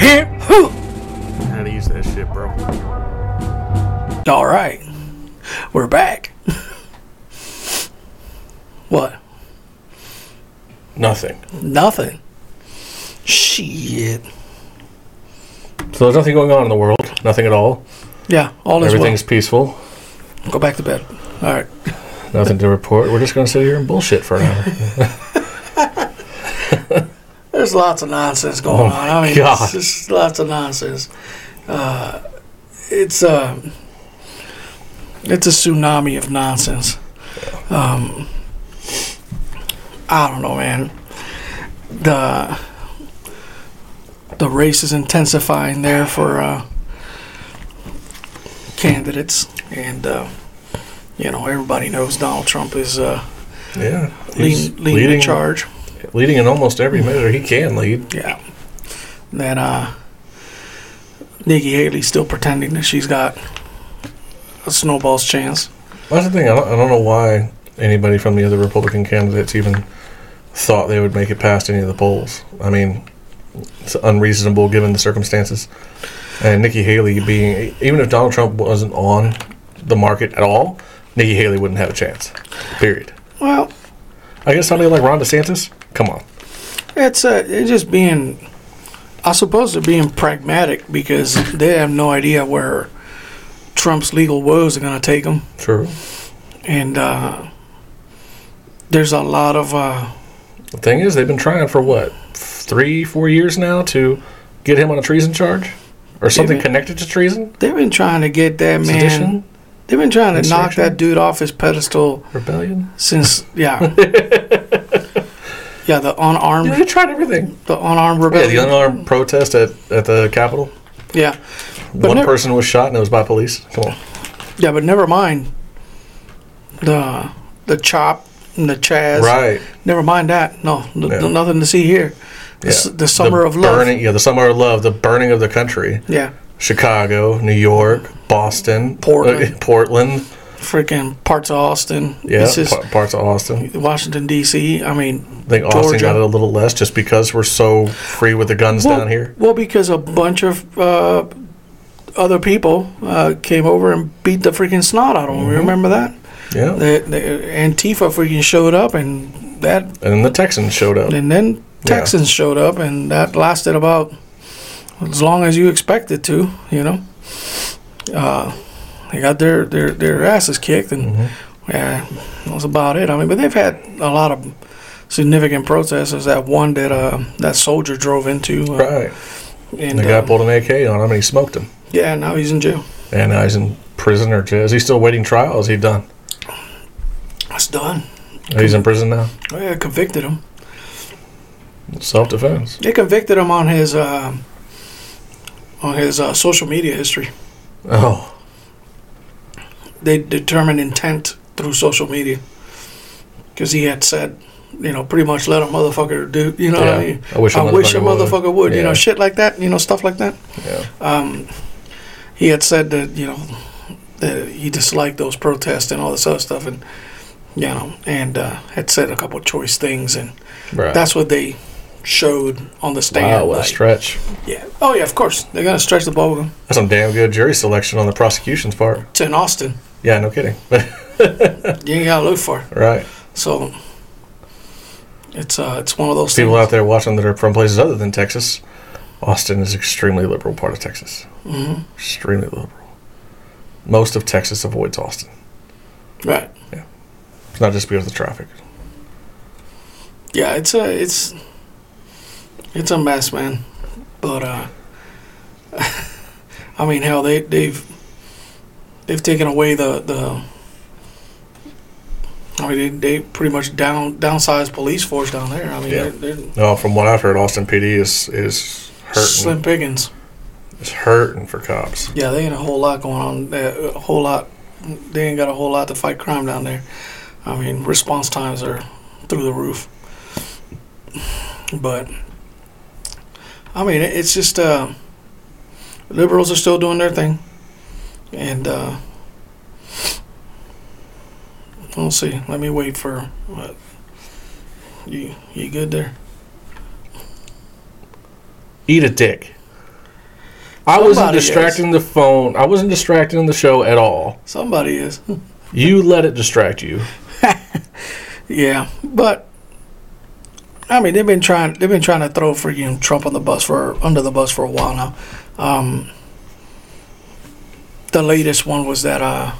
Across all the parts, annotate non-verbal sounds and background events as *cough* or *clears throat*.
How to use that shit, bro. All right, we're back. *laughs* what? Nothing. Nothing. Shit. So there's nothing going on in the world. Nothing at all. Yeah, all is well. Everything's peaceful. Go back to bed. All right. Nothing to report. We're just going to sit here and bullshit for an hour. *laughs* There's lots of nonsense going Oh on. I mean, God. it's just lots of nonsense. Uh, it's a it's a tsunami of nonsense. Um, I don't know, man. The the race is intensifying there for uh, candidates, and uh, you know everybody knows Donald Trump is uh, yeah. He's leading, leading the charge. Leading in almost every measure he can lead. Yeah. Then uh Nikki Haley's still pretending that she's got a snowball's chance. That's the thing. I don't, I don't know why anybody from the other Republican candidates even thought they would make it past any of the polls. I mean, it's unreasonable given the circumstances. And Nikki Haley being, even if Donald Trump wasn't on the market at all, Nikki Haley wouldn't have a chance. Period. Well, I guess somebody like Ron DeSantis, come on. it's uh it's just being I suppose they're being pragmatic because they have no idea where Trump's legal woes are going to take them, True. and uh, there's a lot of uh, The thing is, they've been trying for what, three, four years now to get him on a treason charge? Or something been- connected to treason? they've been trying to get that man. Sedition? They've been trying to knock that dude off his pedestal Rebellion? since yeah, *laughs* yeah. The unarmed, Yeah, they tried everything. the unarmed Yeah, rebellion. the unarmed protest at, at the Capitol. Yeah, But One never- person was shot and it was by police. Come on. yeah, but never mind the the CHOP and the CHAZ. Right. Never mind that. No, n- Yeah. nothing to see here. The, s- Yeah. the summer The of love. Burning, yeah, the summer of love, the burning of the country. Yeah, Chicago, New York, Boston, Portland. uh, Portland. Freaking parts of Austin. Yeah, is pa- parts of Austin. Washington D.C. I mean, I think Austin Georgia. got it a little less just because we're so free with the guns well, down here. Well, because a bunch of uh, other people uh, came over and beat the freaking snot out of them. Mm-hmm. Remember that? Yeah. The, the Antifa freaking showed up, and that and then the Texans showed up. And then Texans showed up, and that lasted about as long as you expected to. You know, uh, they got their, their, their asses kicked, and Mm-hmm. yeah, that was about it. I mean, but they've had a lot of significant protests. There's that one that uh, that soldier drove into, uh, Right. and The guy um, pulled an AK on him and he smoked him. yeah, now he's in jail. And now he's in prison or jail. Is he still waiting trial? Is he done? That's done. He's in prison now. Oh, yeah, convicted him. Self defense. They convicted him on his uh, on his uh, social media history. Oh. They determined intent through social media because he had said, you know, pretty much let a motherfucker do, you know what I mean? I wish a a motherfucker would. motherfucker would, you know, shit like that, you know, stuff like that. Yeah. Um, he had said that, you know, that he disliked those protests and all this other stuff, and you know, and uh, had said a couple of choice things, and Right. that's what they showed on the stand. wow, what a stretch. yeah. Oh yeah, of course they're gonna stretch the bubblegum. That's some damn good jury selection on the prosecution's part. It's in Austin. Yeah, no kidding. *laughs* You ain't gotta look for it. right. So it's uh, it's one of those People things. out there watching that are from places other than Texas, Austin is extremely liberal part of Texas. hmm Extremely liberal. Most of Texas avoids Austin. Right. Yeah. It's not just because of the traffic. Yeah, it's a it's it's a mess, man. But uh *laughs* I mean, hell, they they've they've taken away the the. I mean, they, they pretty much down downsized police force down there. I mean, Yeah. they're, they're No, from what I've heard, Austin PD is is hurting. slim pickings. It's hurting for cops. Yeah, they ain't a whole lot going on. Uh, a whole lot. They ain't got a whole lot to fight crime down there. I mean, response times are through the roof. But I mean, it's just uh, liberals are still doing their thing, and uh, we'll see. Let me wait for what. You you good there? Eat a dick. I wasn't Somebody is. distracting the phone. I wasn't distracting the show at all. Somebody is. *laughs* You let it distract you. *laughs* Yeah, but I mean they've been trying they've been trying to throw freaking Trump on the bus for under the bus for a while now. Um, the latest one was that uh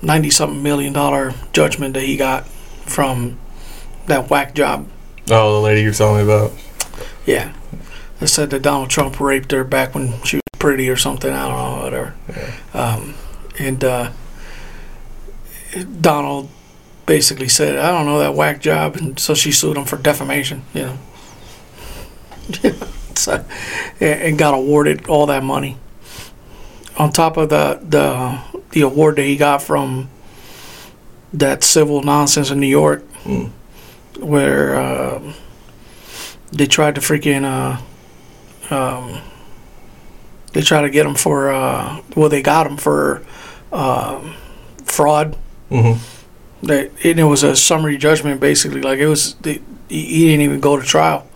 ninety something million dollar judgment that he got from that whack job. Oh, the lady you're telling me about. Yeah, they said that Donald Trump raped her back when she was pretty or something. I don't know, whatever. Um, and uh, Donald basically said, "I don't know that whack job," and so she sued him for defamation. You know, *laughs* so, and got awarded all that money on top of the the the award that he got from that civil nonsense in New York, Mm. where um, they tried to freaking uh, um, they tried to get him for uh, well they got him for um fraud Mm-hmm. that and it was a summary judgment basically like it was they, he, he didn't even go to trial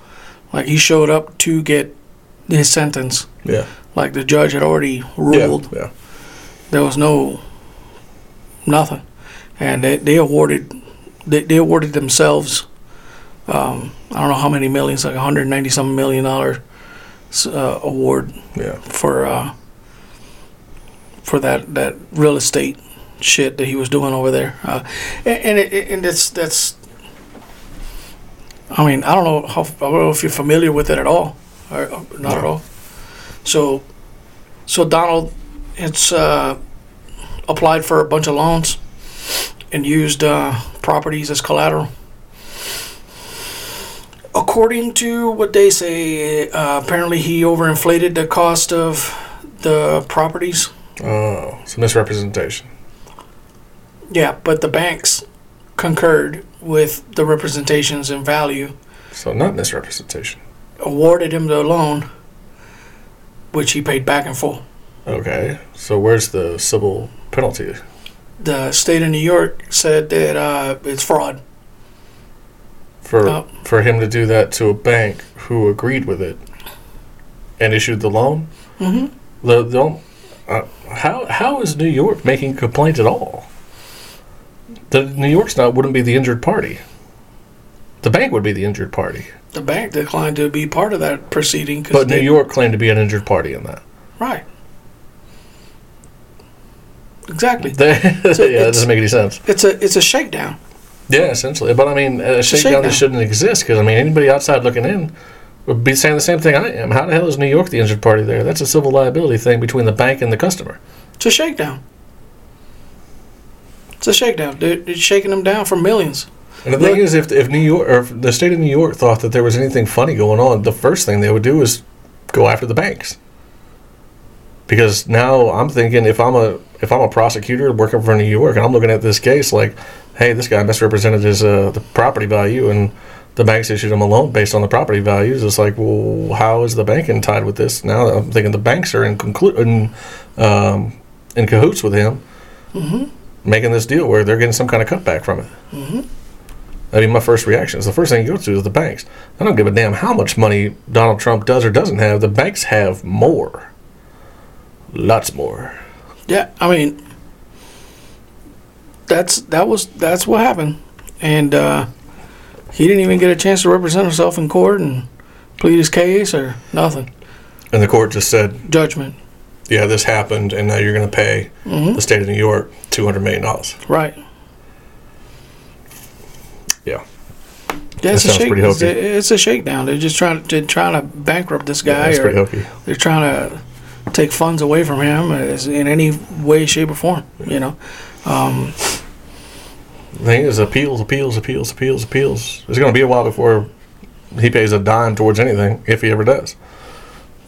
like he showed up to get his sentence Yeah. Like the judge had already ruled Yeah. there was no nothing and they, they awarded they, they awarded themselves um, i don't know how many millions like 190 something million dollar uh, award Yeah. for uh, for that that real estate shit that he was doing over there, uh, and and, it, and that's that's. I mean, I don't know how I don't know if you're familiar with it at all, or or not at all. So, so Donald, it's uh, applied for a bunch of loans and used uh, properties as collateral. According to what they say, uh, apparently he overinflated the cost of the properties. Oh, it's a misrepresentation. Yeah, but the banks concurred with the representations and value, So not misrepresentation. awarded him the loan, which he paid back in full. Okay. So where's the civil penalty? The state of New York said that uh, it's fraud. For Oh. for him to do that to a bank who agreed with it and issued the loan? Mm-hmm. The, the uh, how how is New York making a complaint at all? The New York's not wouldn't be the injured party. The bank would be the injured party, The bank declined to be part of that proceeding. but New they- York claimed to be an injured party in that. right? Exactly. They- *laughs* yeah, that doesn't make any sense. It's a it's a shakedown. Yeah, essentially. But I mean, a a shakedown shakedown. that shouldn't exist because I mean, anybody outside looking in would be saying the same thing I am. How the hell is New York the injured party there? That's a civil liability thing between the bank and the customer. It's a shakedown. It's a shakedown. They're, they're shaking them down for millions. And the thing is, if if New York or if the state of New York thought that there was anything funny going on, the first thing they would do is go after the banks. Because now I'm thinking if I'm a if I'm a prosecutor working for New York and I'm looking at this case like, hey, this guy misrepresented his uh, the property value and the banks issued him a loan based on the property values. It's like, well, how is the bank tied with this? Now I'm thinking the banks are in conclu- in, um, in cahoots with him, making this deal where they're getting some kind of cutback from it. I mean, my first reaction is the first thing you go to is the banks. I don't give a damn how much money Donald Trump does or doesn't have. The banks have more, lots more. Yeah, I mean, that's that was that's what happened, and uh, he didn't even get a chance to represent himself in court and plead his case or nothing. And the court just said, Judgment, "Yeah, this happened, and now you're going to pay Mm-hmm. the state of New York two hundred million dollars." right? Yeah, Yeah, it's That a shake. pretty It's a, it's a shakedown. They're just trying to trying to bankrupt this yeah guy, that's or pretty hokey. they're trying to take funds away from him as- in any way, shape, or form. You know, um, The thing is, appeals, appeals, appeals, appeals, appeals. It's going to be a while before he pays a dime towards anything, if he ever does.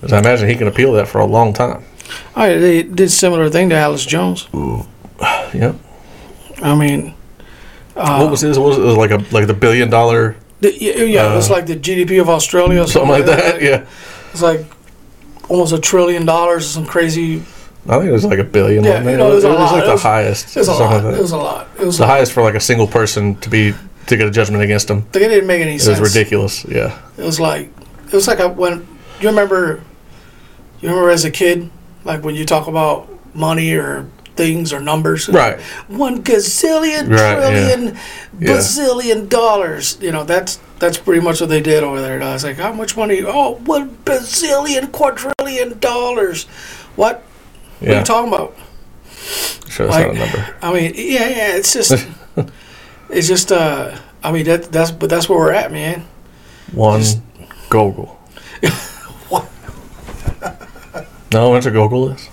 'Cause I imagine he can appeal that for a long time. oh, yeah, they did similar thing to Alex Jones. *sighs* Yep. I mean, uh, what was his? What was it? It was like a like the billion dollar the, yeah, it was Uh, like the GDP of Australia, or something like that. Yeah. It's like almost a trillion dollars or some crazy. I think it was like a billion. Yeah, it? you know, it was it was lot. like It the was- highest. It was a lot. like It was a lot. It was the highest for like a single person to be to get a judgment against him. It didn't make any It sense. It was ridiculous. Yeah. It was like it was like I, when you remember You remember as a kid, like when you talk about money or things or numbers, Right. One gazillion, Right, trillion, Yeah. bazillion dollars. You know, that's that's pretty much what they did over there. I was like, how much money? Oh, one bazillion, quadrillion dollars. What? What are Yeah. you talking about? Show us like- that number. I mean, yeah, yeah. It's just, *laughs* it's just. uh I mean, that that's but that's where we're at, man. One Just- Googol. *laughs* What? No, what's a Google is?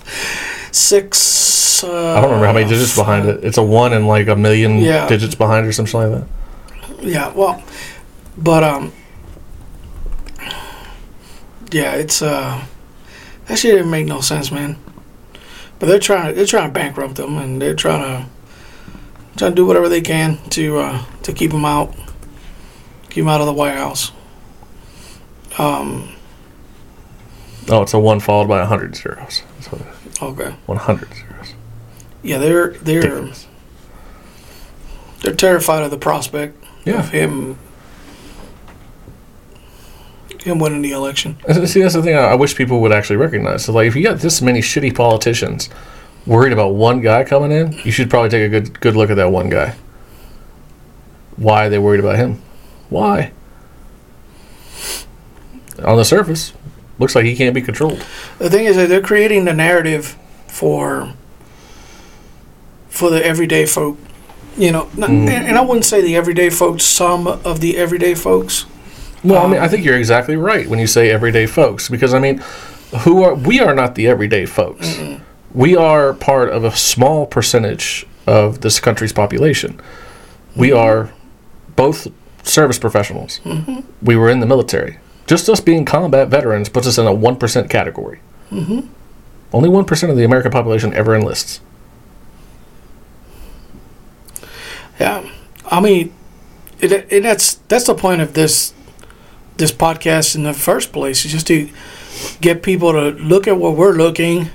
Six. Uh, I don't remember how many digits behind it. It's a one and like a million Yeah. digits behind or something like that. Yeah, well, but um, yeah, it's uh, that shit didn't make no sense, man. But they're trying, they're trying to bankrupt them, and they're trying to trying to do whatever they can to uh, to keep them out, keep them out of the White House. Um, Oh, it's a one followed by a hundred zeros. That's what it is. Okay, One hundred zeros. yeah, they're they're Ridiculous. they're terrified of the prospect Yeah. of him him winning the election. See, that's the thing I I wish people would actually recognize. So, like, if you got this many shitty politicians worried about one guy coming in, you should probably take a good good look at that one guy. Why are they worried about him? Why? On the surface, looks like he can't be controlled. The thing is that they're creating the narrative for for the everyday folk. You know, not, Mhm. and, and I wouldn't say the everyday folks. Some of the everyday folks. Well, I Um, mean, I think you're exactly right when you say everyday folks, because I mean, who are we are not the everyday folks. We are part of a small percentage of this country's population. We are both service professionals. We were in the military. Just us being combat veterans puts us in a one percent category. Mm-hmm. Only one percent of the American population ever enlists. Yeah, I mean, it, and that's that's the point of this this podcast in the first place is just to get people to look at what we're looking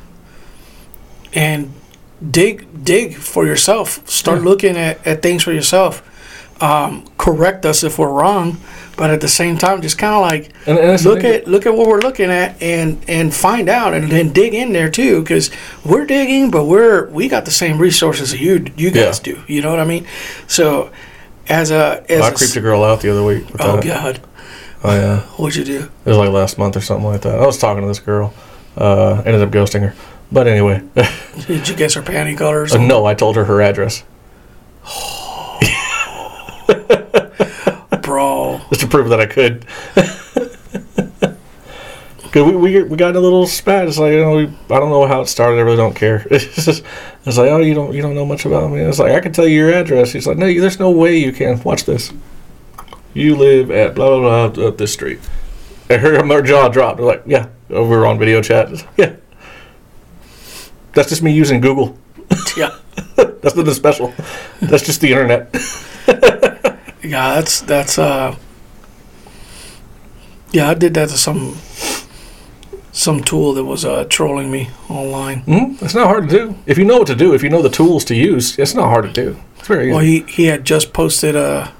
and dig dig for yourself. Start Yeah. looking at, at things for yourself. Um, correct us if we're wrong, but at the same time, just kind of like And, and look at look at what we're looking at and and find out and then dig in there too because we're digging but we're we got the same resources that you you guys Yeah. do you know what i mean so as a as I a creeped a girl out the other week. oh god Oh yeah. what'd you do It was like last month or something like that. I was talking to this girl. Uh, ended up ghosting her. But anyway, did you guess her panty colors uh, *laughs* no, I told her her address *sighs* *laughs* bro just to prove that I could. *laughs* Cause we, we we got in a little spat. It's like you know we, I don't know how it started. I really don't care. It's *laughs* just it's like oh you don't you don't know much about me. It's like I can tell you your address. He's like no, you- there's no way you can. Watch this. You live at blah blah blah up this street. I heard her jaw dropped. We're like yeah, over on video chat. Like, Yeah, that's just me using Google. yeah That's nothing special. That's just the internet. yeah that's that's uh yeah i did that to some some tool that was uh trolling me online Mm, it's not hard to do. If you know what to do, if you know the tools to use, it's not hard to do. It's very easy. Well, he, he had just posted a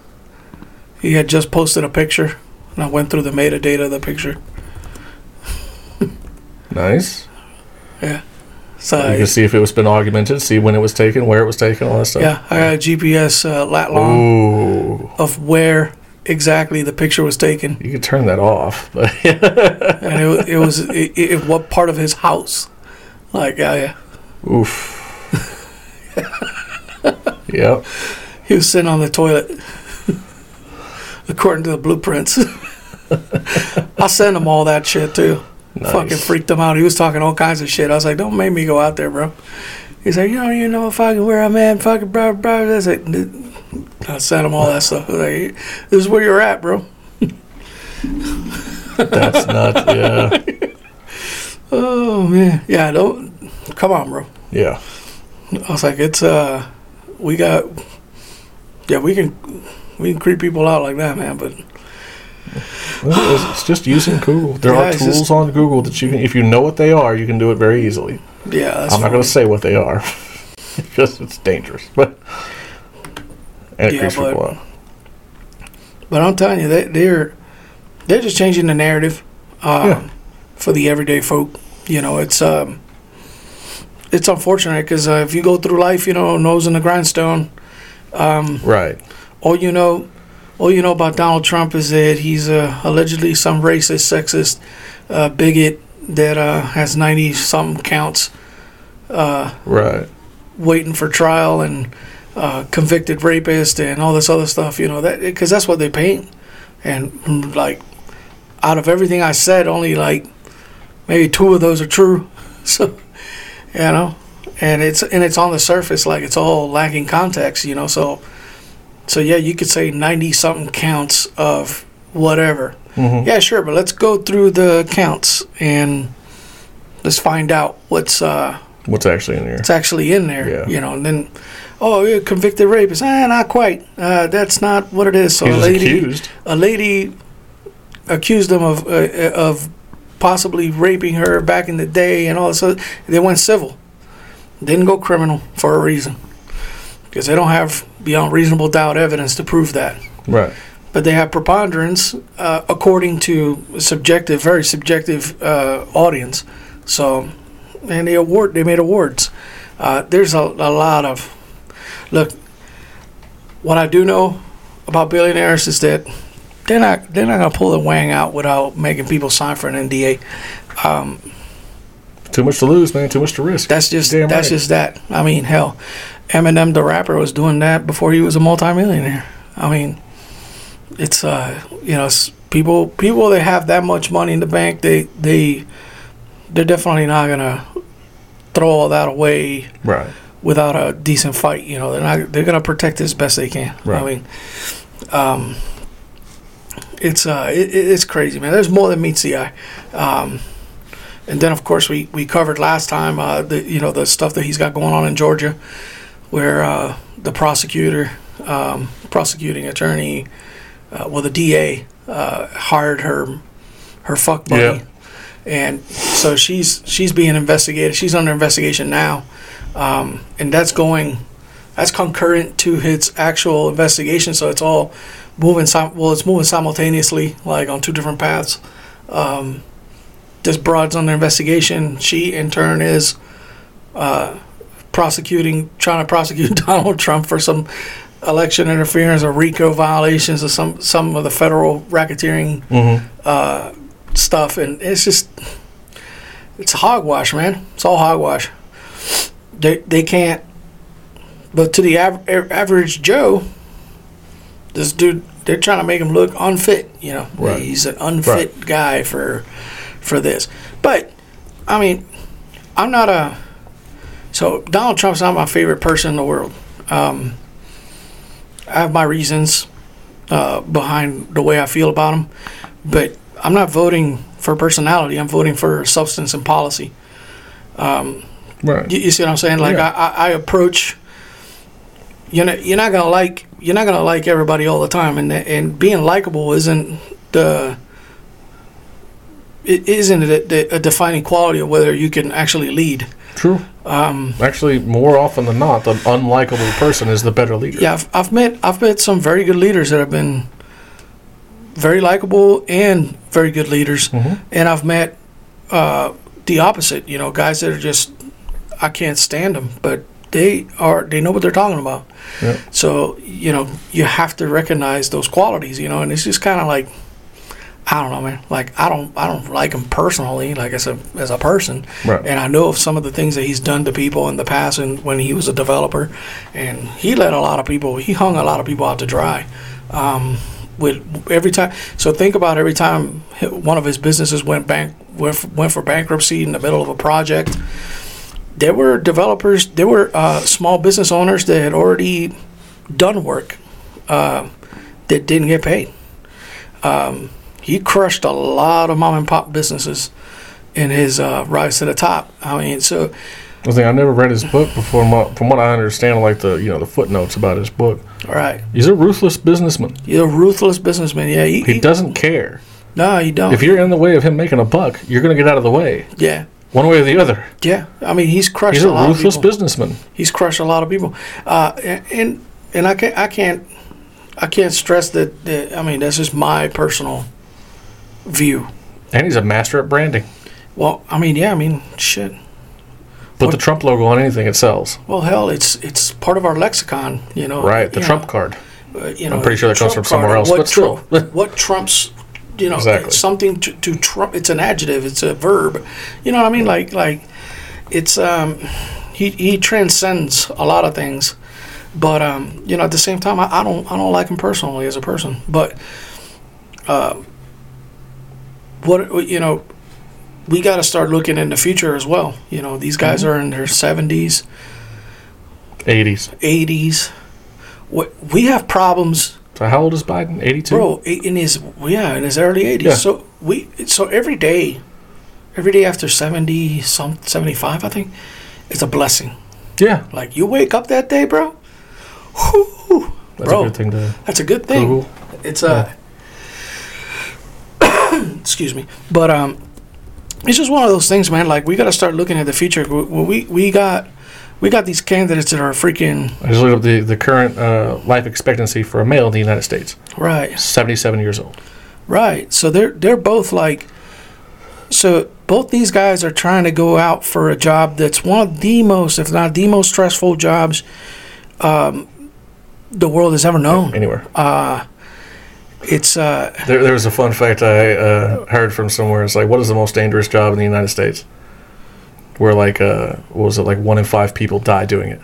he had just posted a picture, and I went through the metadata of the picture. nice. So You can see if it was been augmented, see when it was taken, where it was taken, all that stuff. yeah, I got a GPS uh, lat long Ooh, of where exactly the picture was taken, you could turn that off. But *laughs* and it, it was it, it, what part of his house. Like yeah, yeah, oof. yep. he was sitting on the toilet, according to the blueprints. *laughs* I sent him all that shit too. Nice. Fucking freaked him out. He was talking all kinds of shit. I was like, don't make me go out there, bro. He's like, you don't even know fucking where I'm at, fucking blah, blah, blah. I was like, "N- I sent him all that stuff. Like, this is where you're at, bro. That's nuts. Yeah. *laughs* Oh, man. Yeah, don't, come on, bro. Yeah. I was like, it's, uh, we got, yeah, we can, we can creep people out like that, man, but It's just using Google. There Yeah, are tools just- on Google that you can, if you know what they are, you can do it very easily. yeah, I'm not going to say what they are *laughs* because it's dangerous, but and it Yeah, but-. But I'm telling you, they, they're they're just changing the narrative um, Yeah. for the everyday folk. you know, it's um, it's unfortunate because uh, if you go through life, you know, nose in the grindstone, Right. all you know, all you know about Donald Trump is that he's uh, allegedly some racist, sexist, uh, bigot that uh, has ninety some counts uh, Right. waiting for trial and uh, convicted rapist and all this other stuff. You know that because that's what they paint. And mm, like, out of everything I said, only like maybe two of those are true. *laughs* So, you know, and it's and it's on the surface like it's all lacking context. You know, so so yeah, you could say ninety something counts of whatever. Mhm. Yeah, sure, but let's go through the counts and let's find out what's uh What's actually in here? it's actually in there. Yeah. You know, and then, oh, you're convicted rapist. Eh, not quite. Uh, that's not what it is. So He a lady, accused. a lady accused him of uh, of possibly raping her back in the day and all this. Other, they went civil. Didn't go criminal for a reason. Because they don't have beyond reasonable doubt evidence to prove that. Right. But they have preponderance uh, according to subjective, very subjective uh, audience. So, and they award, they made awards. Uh, there's a, a lot of look. What I do know about billionaires is that they're not they're not gonna pull the wang out without making people sign for an NDA. Too much to lose, man. Too much to risk. That's just Damn that's right. just that. I mean, hell, Eminem the rapper was doing that before he was a multimillionaire. I mean, it's uh, you know, people people that have that much money in the bank, they they they're definitely not gonna throw all that away right. without a decent fight. You know, they're not they're gonna protect it as best they can. Right. I mean, um, it's uh, it, it- it's crazy, man. There's more than meets the eye. Um, and then of course we, we covered last time uh, the you know the stuff that he's got going on in Georgia, where uh, the prosecutor, um, prosecuting attorney, uh, well the DA uh, hired her her fuck buddy, Yeah. and so she's she's being investigated. She's under investigation now, um, and that's going that's concurrent to his actual investigation. So it's all moving. Sim- well, it's moving simultaneously, like on two different paths. Um, this broad's under investigation. She, in turn, is uh, prosecuting, trying to prosecute *laughs* Donald Trump for some election interference or RICO violations or some some of the federal racketeering Mm-hmm. stuff, and it's just it's hogwash, man. It's all hogwash. They they can't. But to the av- average Joe, this dude, they're trying to make him look unfit. You know, Right. he's an unfit guy for for this. But I mean, I'm not a. So Donald Trump's not my favorite person in the world. Um, I have my reasons uh, behind the way I feel about him, but I'm not voting for personality. I'm voting for substance and policy. Right. You, you see what I'm saying? Like Yeah. I, I, I approach. You know, you're not gonna like you're not gonna like everybody all the time, and and being likable isn't the. It isn't a, a defining quality of whether you can actually lead. True. Um, Actually, more often than not, the unlikable person is the better leader. Yeah, I've, I've met I've met some very good leaders that have been very likable and very good leaders, Mhm. and I've met uh, the opposite. You know, guys that are just I can't stand them, but they are they know what they're talking about. Yeah. So you know you have to recognize those qualities. You know, and it's just kind of like I don't know, man. Like I don't I don't like him personally, like as a as a person. Right. And I know of some of the things that he's done to people in the past, and when he was a developer, and he let a lot of people, he hung a lot of people out to dry. Um, with every time, so think about every time one of his businesses went bank went, went for bankruptcy in the middle of a project. There were developers, there were uh, small business owners that had already done work uh, that didn't get paid. Um, he crushed a lot of mom and pop businesses in his uh, rise to the top. I mean, so I think I never read his book before. My, from what I understand, like the you know the footnotes about his book, all right, he's a ruthless businessman. he's a ruthless businessman. Yeah, he, He he- doesn't care. No, you don't. If you're in the way of him making a buck, you're going to get out of the way, yeah, one way or the other. yeah. I mean, he's crushed He's a, a lot ruthless of people. businessman. He's crushed a lot of people. Uh, and and, and I can't I can't I can't stress that, that. I mean, that's just my personal view. And he's a master at branding. Well, I mean, yeah, I mean, shit. Put the Trump logo on anything, it sells. Well, hell, it's it's part of our lexicon, you know. Right, the Trump know, card. uh, you know, I'm pretty sure that comes Trump from somewhere else, What but still. Trump- *laughs* what trumps, you know, Exactly. something to, to trump. It's an adjective. It's a verb. You know what I mean? Like like, it's um, he he transcends a lot of things, but um, you know, at the same time, I, I don't I don't like him personally as a person, but uh, what you know. We got to start looking in the future as well. You know, these guys Mm-hmm. are in their seventies, 80s. eighties. What we have problems So how old is Biden? 82? bro in his yeah in his early 80s Yeah. so we so every day every day after 70 some 75 i think it's a blessing Yeah. like you wake up that day bro whew, That's bro a good thing to that's a good thing Google. it's a *coughs* excuse me but um it's just one of those things man like we got to start looking at the future we, we we got we got these candidates that are freaking I just looked up the, the current uh, life expectancy for a male in the United States. right 77 years old. Right. So they're they're both like so both these guys are trying to go out for a job that's one of the most, if not the most stressful jobs um, the world has ever known. Anywhere. Uh, it's uh, There, there was a fun fact I uh, heard from somewhere. It's like, what is the most dangerous job in the United States? Where like, uh, what was it like? One in five people die doing it.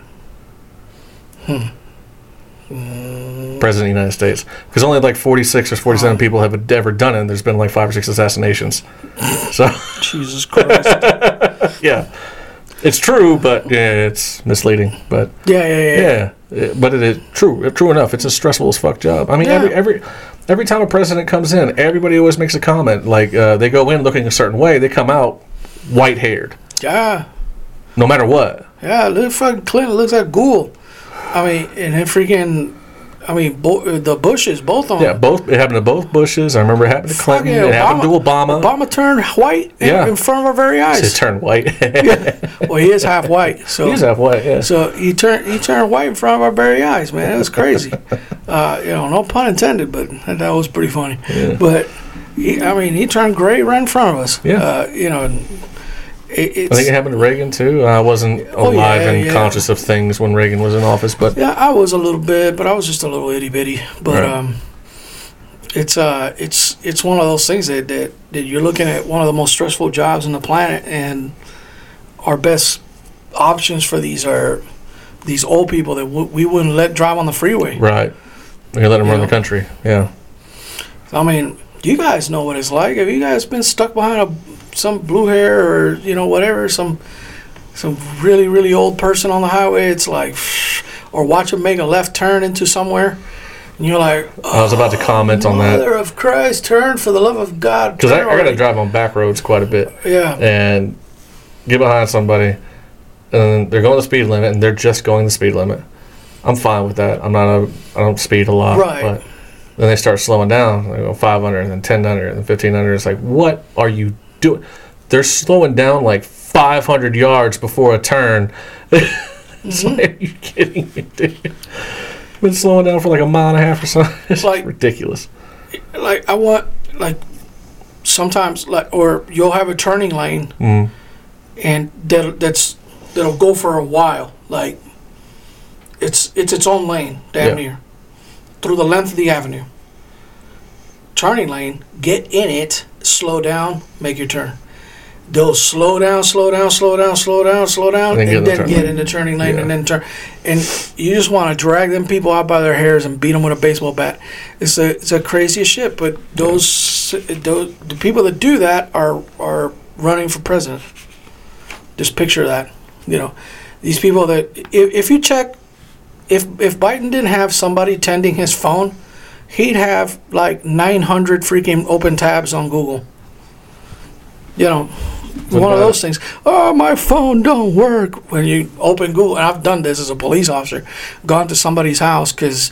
President of the United States, because only like forty-six or forty-seven people have ever done it. and There's been like five or six assassinations. *laughs* So Jesus Christ. *laughs* yeah, it's true, but yeah, it's misleading. But yeah, yeah, yeah. yeah, uh, but it is true. True enough, it's a stressful as fuck job. I mean, Yeah. every every time a president comes in, everybody always makes a comment. Like uh, they go in looking a certain way, they come out white haired, Yeah. no matter what. Yeah, look fucking Clinton looks like ghoul. I mean, and then freaking I mean, bo- the Bushes, both of them. Yeah, both it happened to both Bushes. I remember it happened to Clinton. yeah, it happened to Obama. Obama turned white in, Yeah. in front of our very It eyes. turned white. *laughs* well, he is half white, *laughs* so He's half white. Yeah. so he turned he turned white in front of our very eyes, man. It was crazy. *laughs* uh, you know, no pun intended, but that, that was pretty funny. But he, I mean, he turned gray right in front of us. Yeah. Uh, you know, and it, I think it happened to Reagan too. I wasn't Oh, alive yeah, and yeah. conscious of things when Reagan was in office, but Yeah, I was a little bit, but I was just a little itty bitty. But Right. um, it's uh, it's it's one of those things that, that that you're looking at one of the most stressful jobs on the planet, and our best options for these are these old people that w- we wouldn't let drive on the freeway. right. We let him run the country. Yeah. I mean, you guys know what it's like. Have you guys been stuck behind a some blue hair or you know whatever some some really really old person on the highway? It's like, or watch them make a left turn into somewhere, and you're like, I was about to comment on that Mother of Christ, turn for the love of God. because I, I got to drive on back roads quite a bit Yeah, and get behind somebody, and they're going the speed limit, and they're just going the speed limit. I'm fine with that. I'm not a. I don't speed a lot. Right. But then they start slowing down. They go 500, and then 1000, and then 1500. It's like, what are you doing? They're slowing down like 500 yards before a turn. *laughs* it's Mm-hmm. like, are you kidding me, dude? Been slowing down for like a mile and a half or something. *laughs* It's Like- ridiculous. like I want like sometimes like or you'll have a turning lane Mm. and that that's that'll go for a while. Like it's it's its own lane, damn Yeah. near, through the length of the avenue. Turning lane, get in it, slow down, make your turn. They'll slow down, slow down, slow down, slow down, slow down, And then and get in the then get in the turning lane Yeah. and then turn. And you just want to drag them people out by their hairs and beat them with a baseball bat. It's a it's a crazy as shit. But those those the people that do that are are running for president. Just picture that. You know, these people that if, if you check, if if Biden didn't have somebody tending his phone, he'd have like 900 freaking open tabs on Google. You know, one of those things. Oh, my phone don't work when you open Google. And I've done this as a police officer, gone to somebody's house because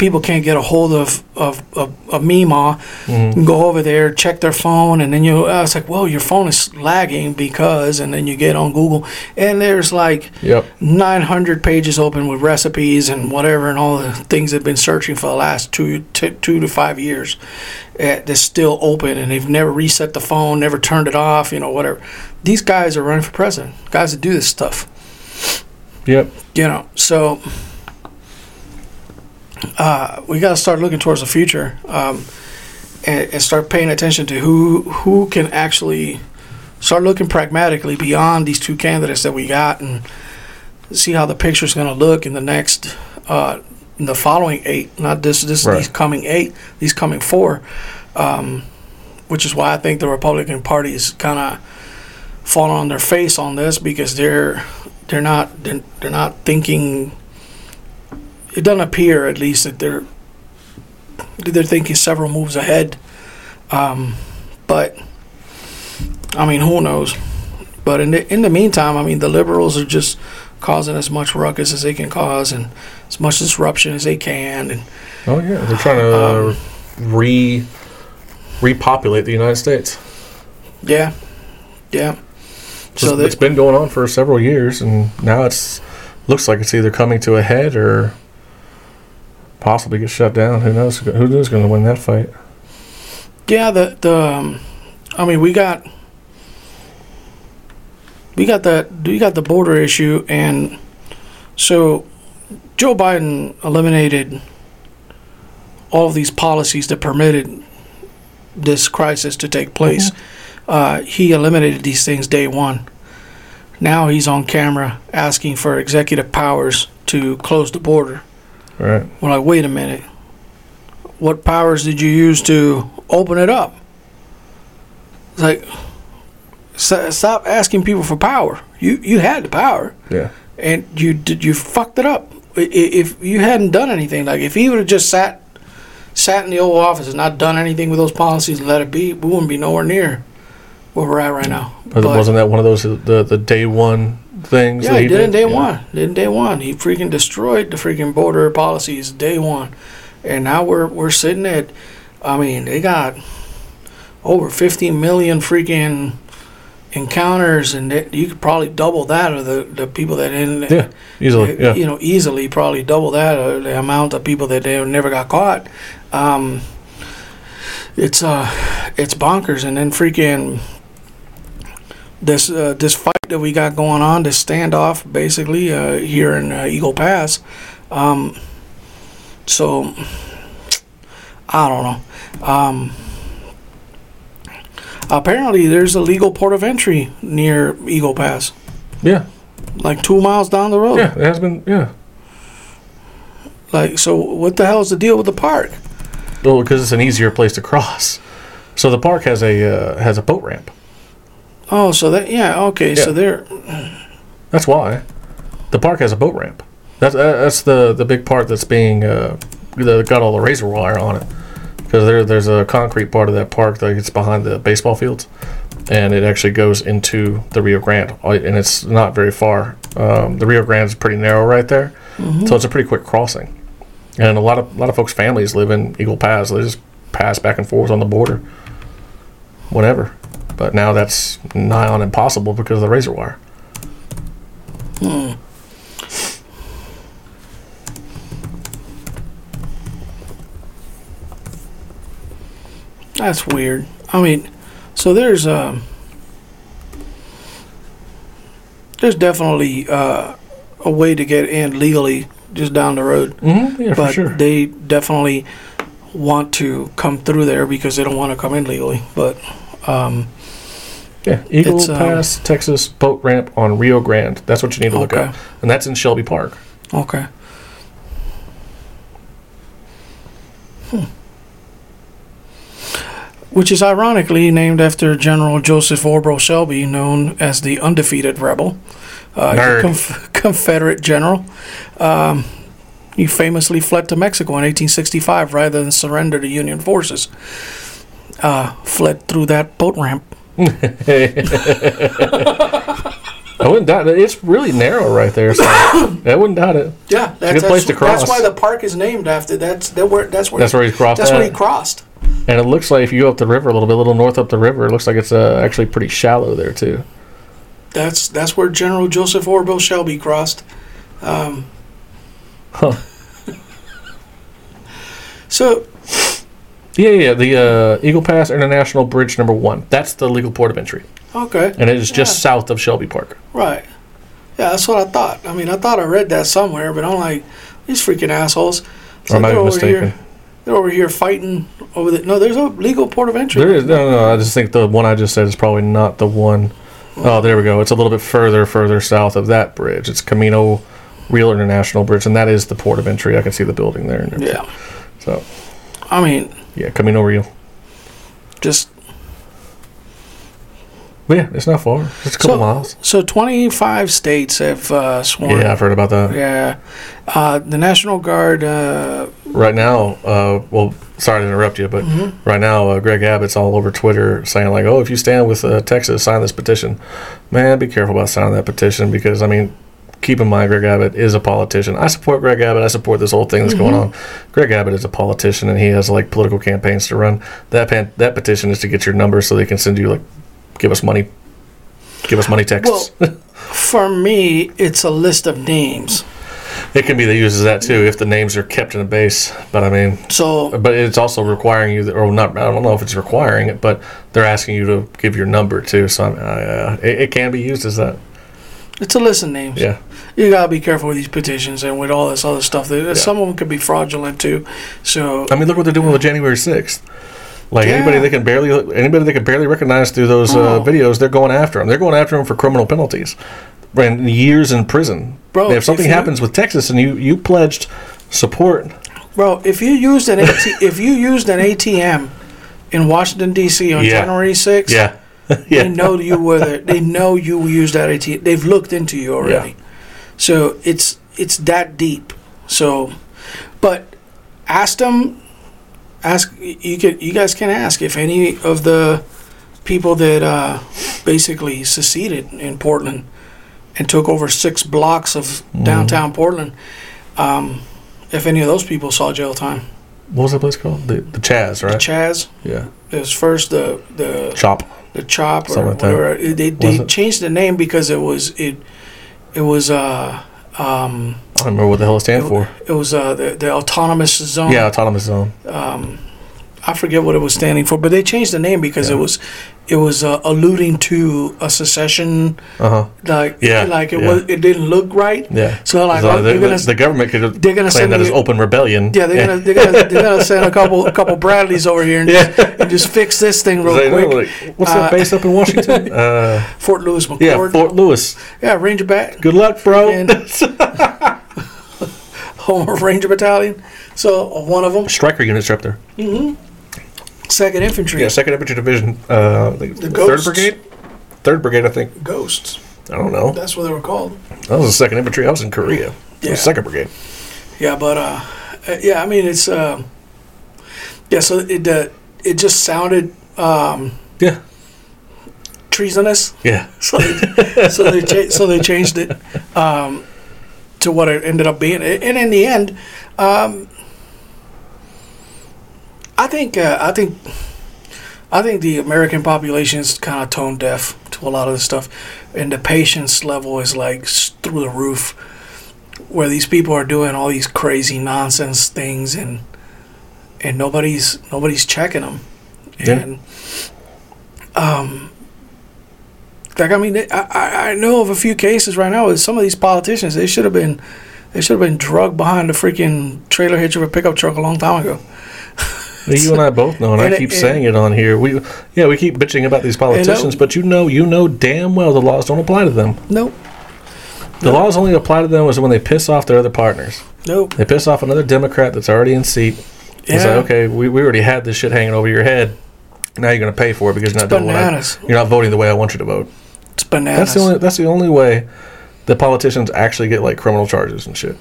people can't get a hold of of, of, of Mima, Mhm. go over there, check their phone, and then you. I was like, well, your phone is lagging because, and then you get on Google, and there's like Yep. 900 pages open with recipes and whatever, and all the things they've been searching for the last two t- two to five years. Uh, That's still open, and they've never reset the phone, never turned it off, you know, whatever. These guys are running for president. Guys that do this stuff Yep. you know so uh, we got to start looking towards the future um, and, and start paying attention to who who can actually start looking pragmatically beyond these two candidates that we got and see how the picture is going to look in the next uh, in the following eight not this this Right. these coming eight these coming four um, which is why I think the Republican Party is kind of falling on their face on this because they're they're not they're, they're not thinking it doesn't appear at least that they're they're thinking several moves ahead. Um, but I mean who knows? But in the in the meantime I mean the liberals are just causing as much ruckus as they can cause and as much disruption as they can and Oh yeah, they're trying to Um, re repopulate the United States. yeah. Yeah. So so it's they, been going on for several years, and now it's looks like it's either coming to a head or possibly get shut down. Who knows? Who knows going to win that fight? Yeah, the the um, I mean, we got we got that we got the border issue, and so Joe Biden eliminated all of these policies that permitted this crisis to take place. Uh, he eliminated these things day one. Now he's on camera asking for executive powers to close the border. Right. We're like, wait a minute. What powers did you use to open it up? It's like, s- stop asking people for power. You you had the power, Yeah. and you did you fucked it up. If you hadn't done anything, like if he would have just sat sat in the Oval Office and not done anything with those policies and let it be, we wouldn't be nowhere near where we're at right now. But, wasn't that one of those the the day one things? Yeah, that he did it day Yeah. one. Did it day one. He freaking destroyed the freaking border policies day one, and now we're we're sitting at. I mean, they got over 50 million freaking encounters, and they, you could probably double that of the the people that in. Yeah, easily. Yeah. You know, easily probably double that uh, the amount of people that they never got caught. Um, it's uh, it's bonkers, and then freaking this uh, this fight that we got going on, this standoff, basically uh, here in uh, Eagle Pass. Um, so I don't know. Um, apparently, there's a legal port of entry near Eagle Pass, Yeah. like two miles down the road. Yeah. It has been. Yeah. Like, so what the hell is the deal with the park? Well, because it's an easier place to cross. So the park has a uh, has a boat ramp. Oh, so that yeah, okay, so Yeah. they're That's why the park has a boat ramp. That's uh, that's the the big part that's being uh, that got all the razor wire on it. Because there there's a concrete part of that park that gets behind the baseball fields, and it actually goes into the Rio Grande, and it's not very far. Um, the Rio Grande is pretty narrow right there, so it's a pretty quick crossing. And a lot of a lot of folks' families live in Eagle Pass. They just pass back and forth on the border, whatever. But now that's nigh on impossible because of the razor wire. That's weird. I mean, so there's um, there's definitely uh, a way to get in legally just down the road, Mm-hmm. Yeah, but for sure. they definitely want to come through there because they don't want to come in legally. But um, Yeah, Eagle um, Pass, Texas boat ramp on Rio Grande. That's what you need to look Okay. at, and that's in Shelby Park. okay. Hmm. Which is ironically named after General Joseph Orville Shelby, known as the undefeated rebel, uh. Conf- Confederate general. Um, he famously fled to Mexico in 1865 rather than surrender to Union forces. Uh, fled through that boat ramp. I wouldn't doubt it. It's really narrow right there, so *coughs* I wouldn't doubt it. Yeah, that's, a good place that's, to cross. That's why the park is named after. That's that where that's where That's where he crossed That's where he crossed. And it looks like if you go up the river a little bit, a little north up the river, it looks like it's uh, actually pretty shallow there too. That's that's where General Joseph Orville Shelby crossed. Um, Huh. *laughs* so Yeah, yeah. The uh, Eagle Pass International Bridge number one. That's the legal port of entry, okay, and it is just Yeah. south of Shelby Park. right. Yeah, that's what I thought. I mean, I thought I read that somewhere, but I'm like, these freaking assholes. It's Or am like I they're over mistaken? here. They're over here fighting over the. No, there's a legal port of entry. There is no, no. I just think the one I just said is probably not the one oh there we go. It's a little bit further, further south of that bridge. It's Camino Real International Bridge, and that is the port of entry. I can see the building there. And. Yeah, So I mean, yeah, Camino Real. just But yeah, it's not far. It's a couple So- miles. so 25 states have uh, sworn. Yeah, I've heard about that. Yeah. Uh, the National Guard. Uh, Right now, uh, well, sorry to interrupt you, but Mm-hmm. right now, uh, Greg Abbott's all over Twitter saying like, "Oh, if you stand with uh, Texas, sign this petition." Man, be careful about signing that petition because I mean, keep in mind, Greg Abbott is a politician. I support Greg Abbott. I support this whole thing that's going on. Greg Abbott is a politician, and he has like political campaigns to run. That pan- that petition is to get your number so they can send you like, give us money, give us money texts. Well, for me, it's a list of names. it can be that uses that too if the names are kept in a base. But I mean, So but it's also requiring you, that, or not. I don't know if it's requiring it, but they're asking you to give your number too. So I, uh, it, it can be used as that. It's a list of names. Yeah, You gotta be careful with these petitions and with all this other stuff. There- Some of them could be fraudulent too. So I mean, look what they're doing with January sixth. Like Yeah. anybody they can barely, anybody they can barely recognize through those uh, Oh. videos, they're going after them. They're going after them for criminal penalties, and years in prison. Bro, if something if you- happens with Texas and you you pledged support, Bro, if you used an AT, if you used an ATM in Washington D.C. on Yeah. January 6th, yeah, *laughs* they know you were there. They know you used that ATM. They've looked into you already. So it's it's that deep. So, but ask them. Ask you can you guys can ask if any of the people that uh, basically seceded in Portland and took over six blocks of downtown Portland. Um, if any of those people saw jail time, what was that place called? The the CHAZ, right? The CHAZ yeah, it was first the the CHOP. The CHOP or Something like whatever. It- They, Was they it? changed the name because it was it it was uh um I don't remember what the hell it stands for. it was uh the, the autonomous zone. Yeah, autonomous zone. I forget what it was standing for, but they changed the name because it was it was uh, alluding to a secession Uh huh. like Yeah, like it yeah. was it didn't look right. Yeah. So like So oh, the, they're gonna the, government could they're gonna claim send that as open rebellion. yeah they're gonna they're gonna they're gonna send a couple a couple Bradleys over here and, Yeah. just, and just fix this thing real They quick. like, what's that Uh, base up in Washington? *laughs* uh, Fort Lewis McChord. yeah, Fort Lewis. yeah, Ranger Bat. Good luck, bro. And- *laughs* Home Ranger Battalion. So one of them, Stryker units are up there. Second Infantry. Yeah, Second Infantry Division. Uh, The Third Ghosts. Brigade. Third Brigade, I think. Ghosts. I don't know. That's what they were called. That was the Second Infantry. I was in Korea. Yeah. Second Brigade. Yeah, but uh, uh, yeah, I mean it's uh, yeah. So it uh, it just sounded um, Yeah. treasonous. Yeah. *laughs* So they, so they cha- so they changed it um, to what it ended up being. And in the end, um, I think uh, I think I think the American population is kind of tone deaf to a lot of this stuff, and the patience level is like through the roof. Where these people are doing all these crazy nonsense things, and and nobody's nobody's checking them, Yeah. and um, like I mean, I, I know of a few cases right now with some of these politicians. They should have been they should have been drugged behind the freaking trailer hitch of a pickup truck a long time ago. You and I both know, and, And I keep and- saying it on here. We, yeah, we keep bitching about these politicians, but you know, you know damn well the laws don't apply to them. Nope, The laws only apply to them is when they piss off their other partners. nope. They piss off another Democrat that's already in seat. It's Yeah. like, okay, we, we already had this shit hanging over your head. Now you're going to pay for it because you're not doing what I, you're not voting the way I want you to vote. It's bananas. That's the only that's the only way that politicians actually get like criminal charges and shit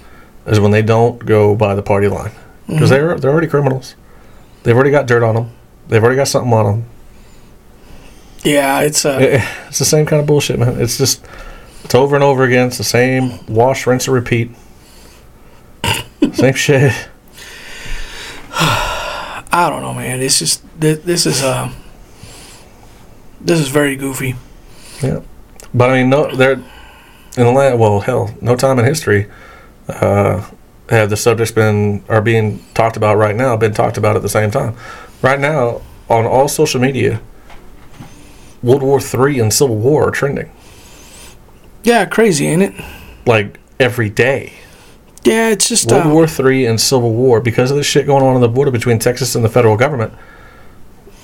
is when they don't go by the party line because mm-hmm. they're they're already criminals. They've already got dirt on them. They've already got something on them. yeah, it's uh, It's the same kind of bullshit, man. It's just It's over and over again. It's the same wash, rinse, and repeat. same shit. *sighs* I don't know, man. It's just this, this is uh this is very goofy. Yeah, but I mean, no, they're in the land. Well, hell, no time in history uh, have the subjects been are being talked about right now. Been talked about at the same time. Right now, on all social media, World War Three and Civil War are trending Yeah, crazy, ain't it? like every day. Yeah, it's just World uh, War Three and Civil War because of the shit going on on the border between Texas and the federal government.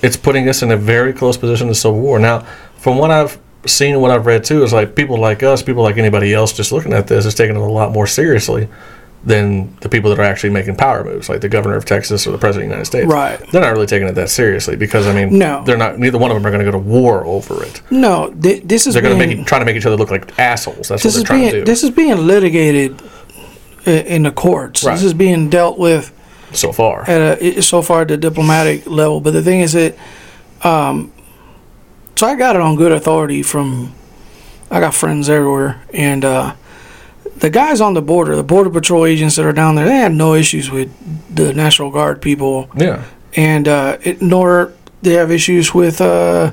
It's putting us in a very close position to Civil War. Now, from what I've seen and what I've read too, is like people like us, people like anybody else, just looking at this is taking it a lot more seriously than the people that are actually making power moves, like the governor of Texas or the president of the United States. Right. They're not really taking it that seriously because I mean, No. they're not. Neither one of them are going to go to war over it. no. Th- this is They're going to make trying to make each other look like assholes. That's what they're trying being to do this is being litigated in the courts. Right. This is being dealt with so far. at a, so far at the diplomatic level. But the thing is that, um, so I got it on good authority from, I got friends everywhere, and uh, the guys on the border, the border patrol agents that are down there, they had no issues with the National Guard people, Yeah. and uh, it, nor they have issues with. Uh,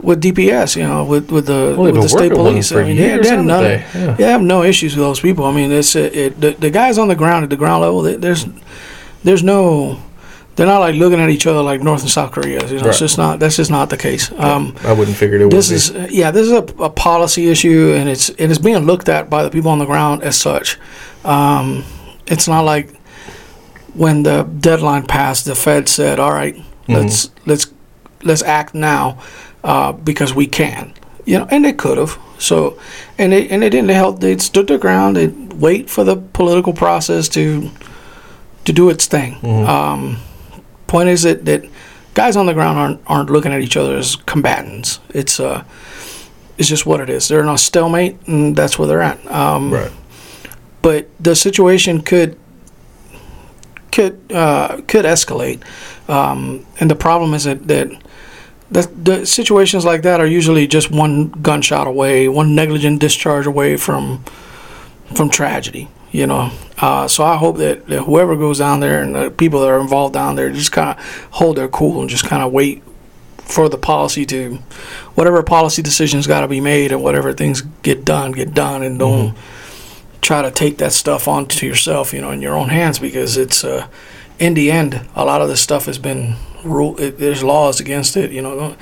with DPS, you know, with with the Well, with the state working with them police, I mean, they, years, they have none. they? Yeah. they have no issues with those people. I mean, it's it, it, the, the guys on the ground at the ground level. They, there's there's no they're not like looking at each other like North and South Korea. You know, Right. it's just not that's just not the case. Um, I wouldn't figure it would this be. is yeah, this is a, a policy issue, and it's it's being looked at by the people on the ground as such. Um, it's not like when the deadline passed, the Fed said, "All right, let's let's let's act now uh, because we can." You know, and they could have. So, and they and they didn't. They held. They stood their ground. They wait for the political process to to do its thing. Um, point is that that guys on the ground aren't aren't looking at each other as combatants. It's uh, it's just what it is. They're in a stalemate, and that's where they're at. Um, right. But the situation could could uh, could escalate, um, and the problem is that that. The, the situations like that are usually just one gunshot away, one negligent discharge away from from tragedy. You know, uh, so I hope that, that whoever goes down there and the people that are involved down there just kind of hold their cool and just kind of wait for the policy to, whatever policy decisions got to be made and whatever things get done, get done, and don't try to take that stuff onto yourself, you know, in your own hands because it's, uh, in the end, a lot of this stuff has been rule. There's laws against it, you know.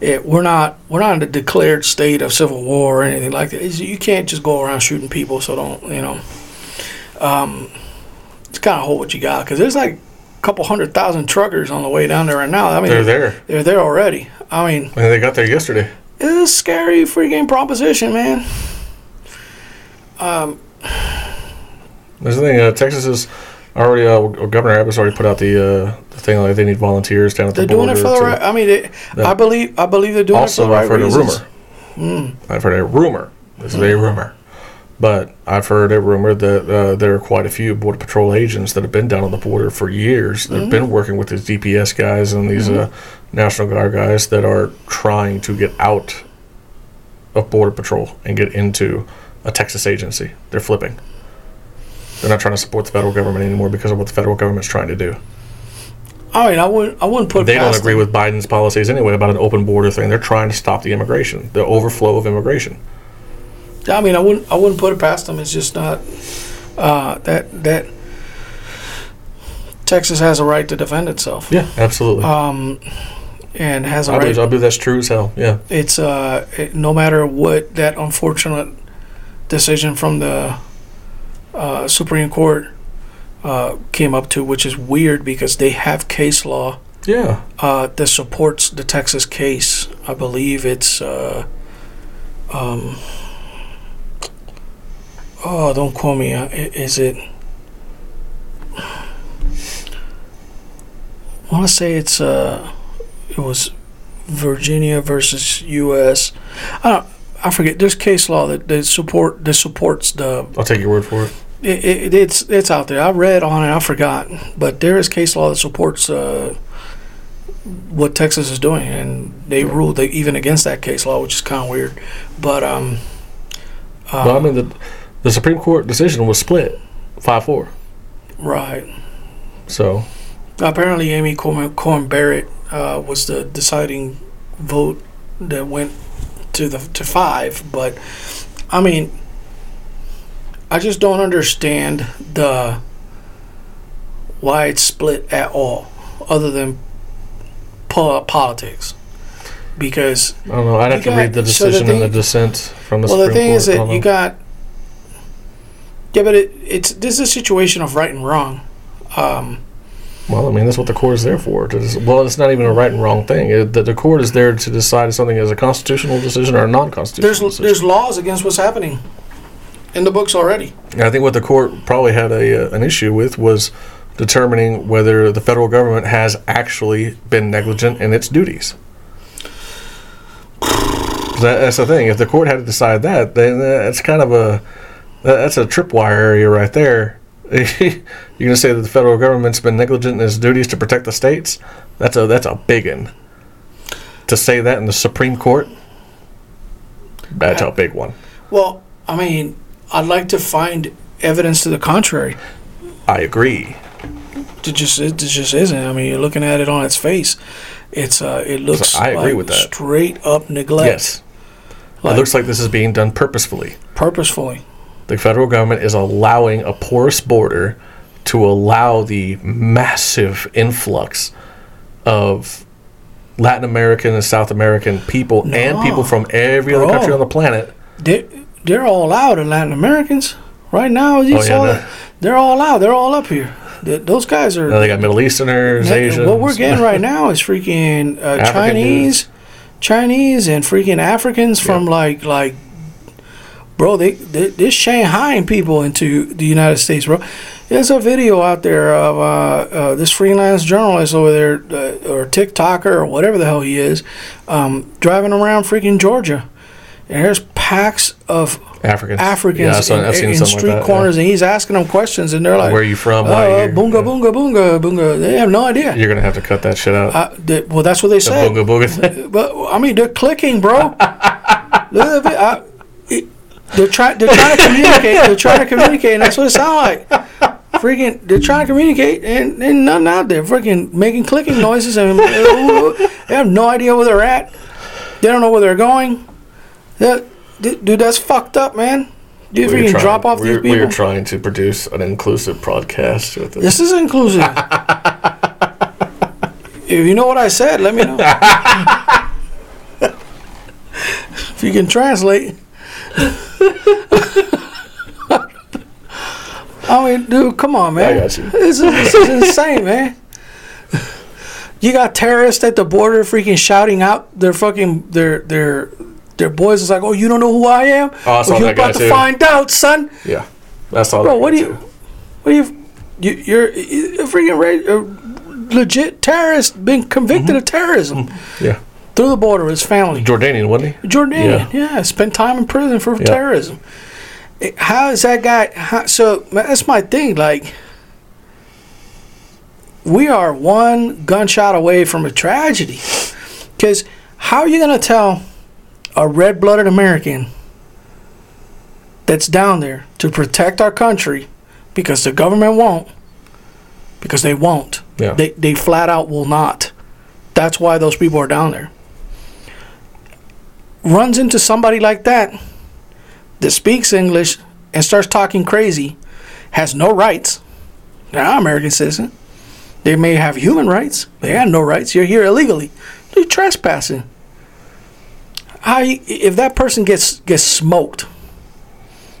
It, we're not we're not in a declared state of civil war or anything like that. It's- you can't just go around shooting people. So don't you know? Um, it's kind of hold what you got because there's like a couple hundred thousand truckers on the way down there right now. I mean, They're there. They're there already. I mean, And they got there yesterday. it's a scary freaking proposition, man. Um, There's the thing. Uh, Texas is already. Uh, Governor Abbott's already put out the, uh, the thing like they need volunteers down at the border. they're doing it for the right. I mean, it. I believe I believe they're doing it for Also, the right I've heard reasons. a rumor. I've heard a rumor. This is a rumor. But I've heard a rumor that uh, there are quite a few Border Patrol agents that have been down on the border for years. They've been working with these DPS guys and these uh, National Guard guys that are trying to get out of Border Patrol and get into a Texas agency. They're flipping. They're not trying to support the federal government anymore because of what the federal government's trying to do. I mean, I wouldn't I wouldn't put. They don't agree them. with Biden's policies anyway about an open border thing. They're trying to stop the immigration, the overflow of immigration. I mean, I wouldn't I wouldn't put it past them. It's just not uh, that that Texas has a right to defend itself. Yeah, absolutely. Um, and has a I, right. believe, I believe that's true as hell. Yeah. it's uh it, no matter what that unfortunate decision from the uh, Supreme Court uh, came up to, which is weird because they have case law Yeah. uh, that supports the Texas case. I believe it's um, oh don't call me. Uh, Is it? I want to say it's uh, it was Virginia versus U.S. I don't. I forget. There's case law that, that support that supports the I'll take your word for it. it, it, it's it's out there. I read on it. I forgot, but there is case law that supports uh, what Texas is doing, and they ruled that even against that case law, which is kind of weird. But um, well, I mean, the, the Supreme Court decision was split 5 4. Right. So, Apparently, Amy Corn, Corn Barrett uh, was the deciding vote that went to the to five. But I mean, I just don't understand the why it's split at all, other than po- politics. Because I don't know. I'd have You to read the got- so the decision and the dissent from the well, Supreme the thing Court. is that you got yeah, but it, it's this is a situation of right and wrong. Um, Well, I mean, that's what the court is there for. To well, it's not even a right and wrong thing. It, the, the court is there to decide if something is a constitutional decision or a non-constitutional there's decision. there's laws against what's happening in the books already. And I think what the court probably had a uh, an issue with was determining whether the federal government has actually been negligent in its duties. That, that's the thing. If the court had to decide that, then that's kind of a that's a tripwire area right there. *laughs* You're going to say that the federal government's been negligent in its duties to protect the states? That's a that's a big one. To say that in the Supreme Court, that's a big one. Well, I mean, I'd like to find evidence to the contrary. I agree. It just it just isn't. I mean, you're looking at it on its face. It's uh, it looks. I agree like with that. Straight up neglect. Yes, Like, it looks like this is being done purposefully. purposefully. The federal government is allowing a porous border to allow the massive influx of Latin American and South American people and people from every other country on the planet. They they're all out in Latin Americans right now. You Oh, yeah, saw no. that? They're all out. They're all up here. Th those guys are. Now they got Middle Easterners, Man, Asians. What we're getting right now is freaking uh, *laughs* Chinese, Chinese, and freaking Africans from like like, bro. They, they they're Shanghaiing people into the United States, bro. There's a video out there of uh, uh, this freelance journalist over there, uh, or TikToker, or whatever the hell he is, um, driving around freaking Georgia, and there's packs of Africans. Africans Yeah, in, in street like that, yeah. corners, and he's asking them questions, and they're like, Where are you from? Why uh, are you here? boonga, Yeah. boonga, boonga, boonga. They have no idea. You're gonna have to cut that shit out. Uh, they, well, that's what they the said. booga booga thing. *laughs* But I mean, they're clicking, bro. Look at it, I- it- they're trying. They're trying to communicate. They're trying to communicate, and that's what it sounds like. Freaking, they're trying to communicate, and, and nothing out there. Freaking making clicking noises, and they have no idea where they're at. They don't know where they're going. That, dude, that's fucked up, man. You freaking trying- drop off we're, these people. We're trying to produce an inclusive broadcast. With this. This is inclusive. if you know what I said, let me know. *laughs* if you can translate. I mean, dude, come on, man. I got you. This is, this is insane, man. You got terrorists at the border freaking shouting out their fucking their their their boys. It's like, oh, you don't know who I am? Oh, I well, you're about to too. find out, son. Yeah, that's all. Bro, what do you, what do you, you you're a freaking re- a legit terrorist, been convicted Mm-hmm. of terrorism Yeah, through the border. with His family, Jordanian, wasn't he? Jordanian, yeah. spent time in prison for terrorism. How is that guy? How, so that's my thing. Like, we are one gunshot away from a tragedy. Because how are you gonna tell a red-blooded American that's down there to protect our country because the government won't? Because they won't. Yeah. They they flat out will not. That's why those people are down there. Runs into somebody like that that speaks English and starts talking crazy, has no rights. They're not American citizen. They may have human rights. They have no rights. You're here illegally. You're trespassing. You, if that person gets gets smoked?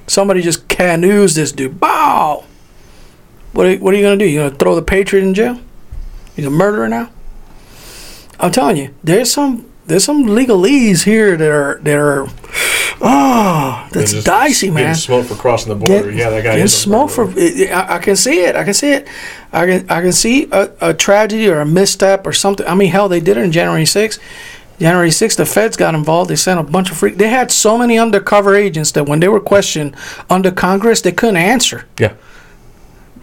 Somebody just canoes this dude. Bow. What are, what are you gonna do? You gonna throw the patriot in jail? He's a murderer now. I'm telling you, there's some there's some legalese here that are that are oh that's just dicey, man. Getting smoked for crossing the border. yeah, that guy Getting is smoke for. it- I, I can see it. I can see it. I can. I can see a, a tragedy or a misstep or something. I mean, hell, they did it in January 6th. January 6th, the feds got involved. They sent a bunch of freak. They had so many undercover agents that when they were questioned under Congress, they couldn't answer. Yeah,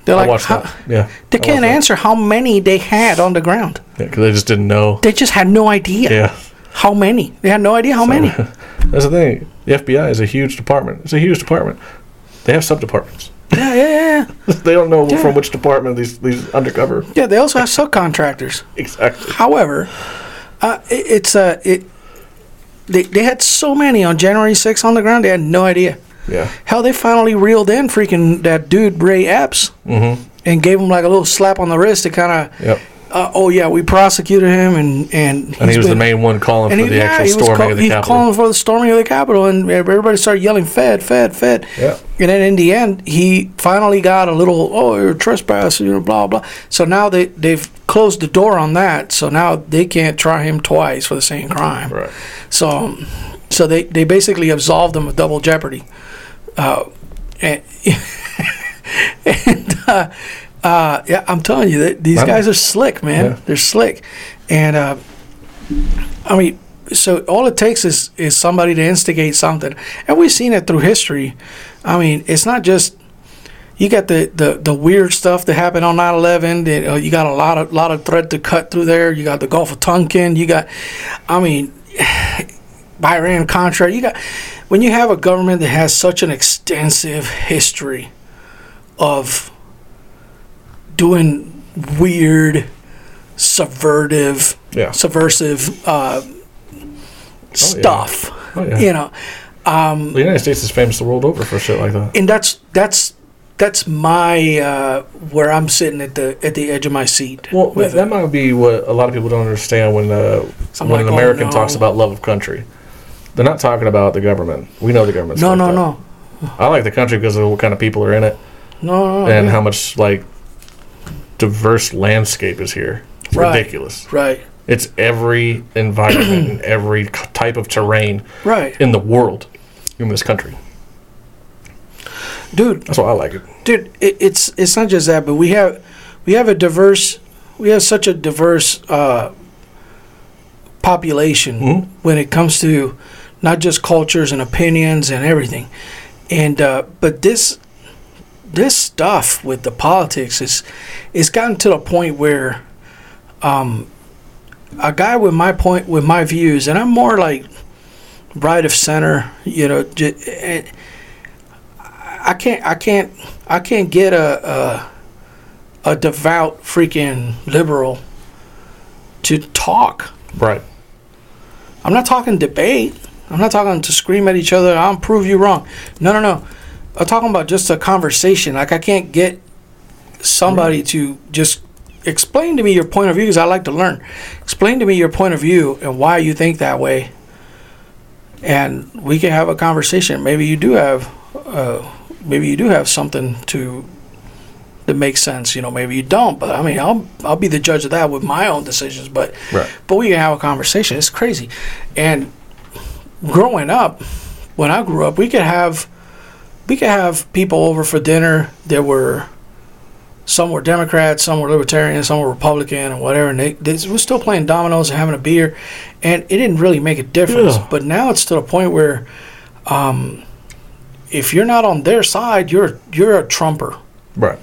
They're I like. Yeah, they I can't answer how many they had on the ground. Yeah, because they just didn't know. They just had no idea Yeah, how many. They had no idea how many. *laughs* that's the thing. The FBI is a huge department. It's a huge department. They have sub departments. Yeah, yeah, yeah, *laughs* they don't know Yeah. from which department these these undercover. Yeah, they also have subcontractors. Exactly. However, uh, it, it's uh, it. They, they had so many on January 6th on the ground, they had no idea. Yeah. Hell, they finally reeled in freaking that dude Ray Epps Mm-hmm. and gave him like a little slap on the wrist to kind of, Yep. Uh, oh yeah, we prosecuted him and and And he was the main one calling for he, the actual storming call, of the he was Capitol. calling for the storming of the Capitol, and everybody started yelling, "Fed, Fed, Fed." Yeah. And then in the end, he finally got a little, "Oh, you're trespassing," you know, blah blah. So now they they've closed the door on that. So now they can't try him twice for the same crime. Right. So, so they, they basically absolved him of double jeopardy. Uh, and *laughs* and uh, uh, yeah, I'm telling you, that these guys are slick, man. Yeah. They're slick, and uh, I mean, so all it takes is is somebody to instigate something, and we've seen it through history. I mean, it's not just you got the, the, the weird stuff that happened on 9-11 that, uh, you got a lot of lot of thread to cut through there you got the gulf of tonkin you got i mean *sighs* iran contra you got when you have a government that has such an extensive history of doing weird subvertive Yeah. subversive uh, stuff Oh, yeah. you know The United States is famous the world over for shit like that. and that's that's that's my uh, where I'm sitting at the at the edge of my seat. Well, that, that might be what a lot of people don't understand when uh, when like, an oh, American no. talks about love of country. They're not talking about the government. We know the government's no, no, fucked up. no, I like the country because of what kind of people are in it no, no, and yeah. how much like diverse landscape is here. It's Right. ridiculous. right, It's every environment and every type of terrain right, in the world in this country. dude, That's why I like it. dude. It, it's it's not just that, but we have we have a diverse we have such a diverse uh, population Mhm. when it comes to not just cultures and opinions and everything, and uh, but this this stuff with the politics is it's gotten to the point where um, a guy with my point with my views, and I'm more like right of center, you know. J- and I can't, I can't, I can't get a a, a devout freaking liberal to talk. Right. I'm not talking debate. I'm not talking to scream at each other. I'll prove you wrong. No, no, no. I'm talking about just a conversation. Like I can't get somebody to just explain to me your point of view because I like to learn. Explain to me your point of view and why you think that way, and we can have a conversation. Maybe you do have, uh, maybe you do have something to that makes sense. You know, maybe you don't. But I mean, I'll I'll be the judge of that with my own decisions. But Right. but we can have a conversation. It's crazy. And growing up, when I grew up, we could have we could have people over for dinner. There were some were Democrats, some were Libertarian, some were Republican, and whatever. And they, they were still playing dominoes and having a beer, and it didn't really make a difference. Yeah. But now it's to the point where, um, if you're not on their side, you're you're a Trumper Right.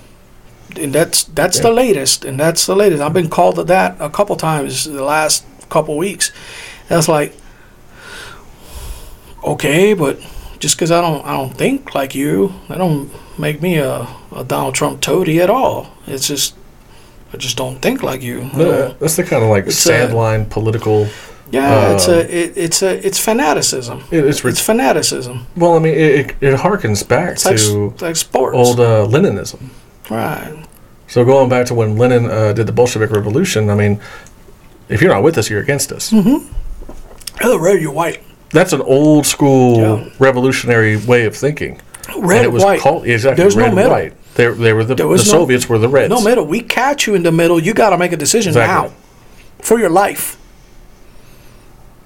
and that's that's Yeah. the latest, and that's the latest. I've been called to that a couple times the last couple weeks. That's like, okay, but just because I don't I don't think like you, that don't make me a, a Donald Trump toady at all. It's just I just don't think like you. I Yeah, that's the kind of like It's sandline political. yeah, it's Um, a it, it's a it's fanaticism. It, it's It's fanaticism. Well, I mean, it, it, it harkens back It's to like sports, old uh, Leninism. right? So going back to when Lenin uh, did the Bolshevik Revolution, I mean, if you're not with us, you're against us. Either red, you're white. That's an old school Yeah. revolutionary way of thinking. Red, and it was white. called exactly There's red middle. white. They, they were the, the no- Soviets were the reds. No middle. We catch you in the middle. You got to make a decision Exactly. now for your life.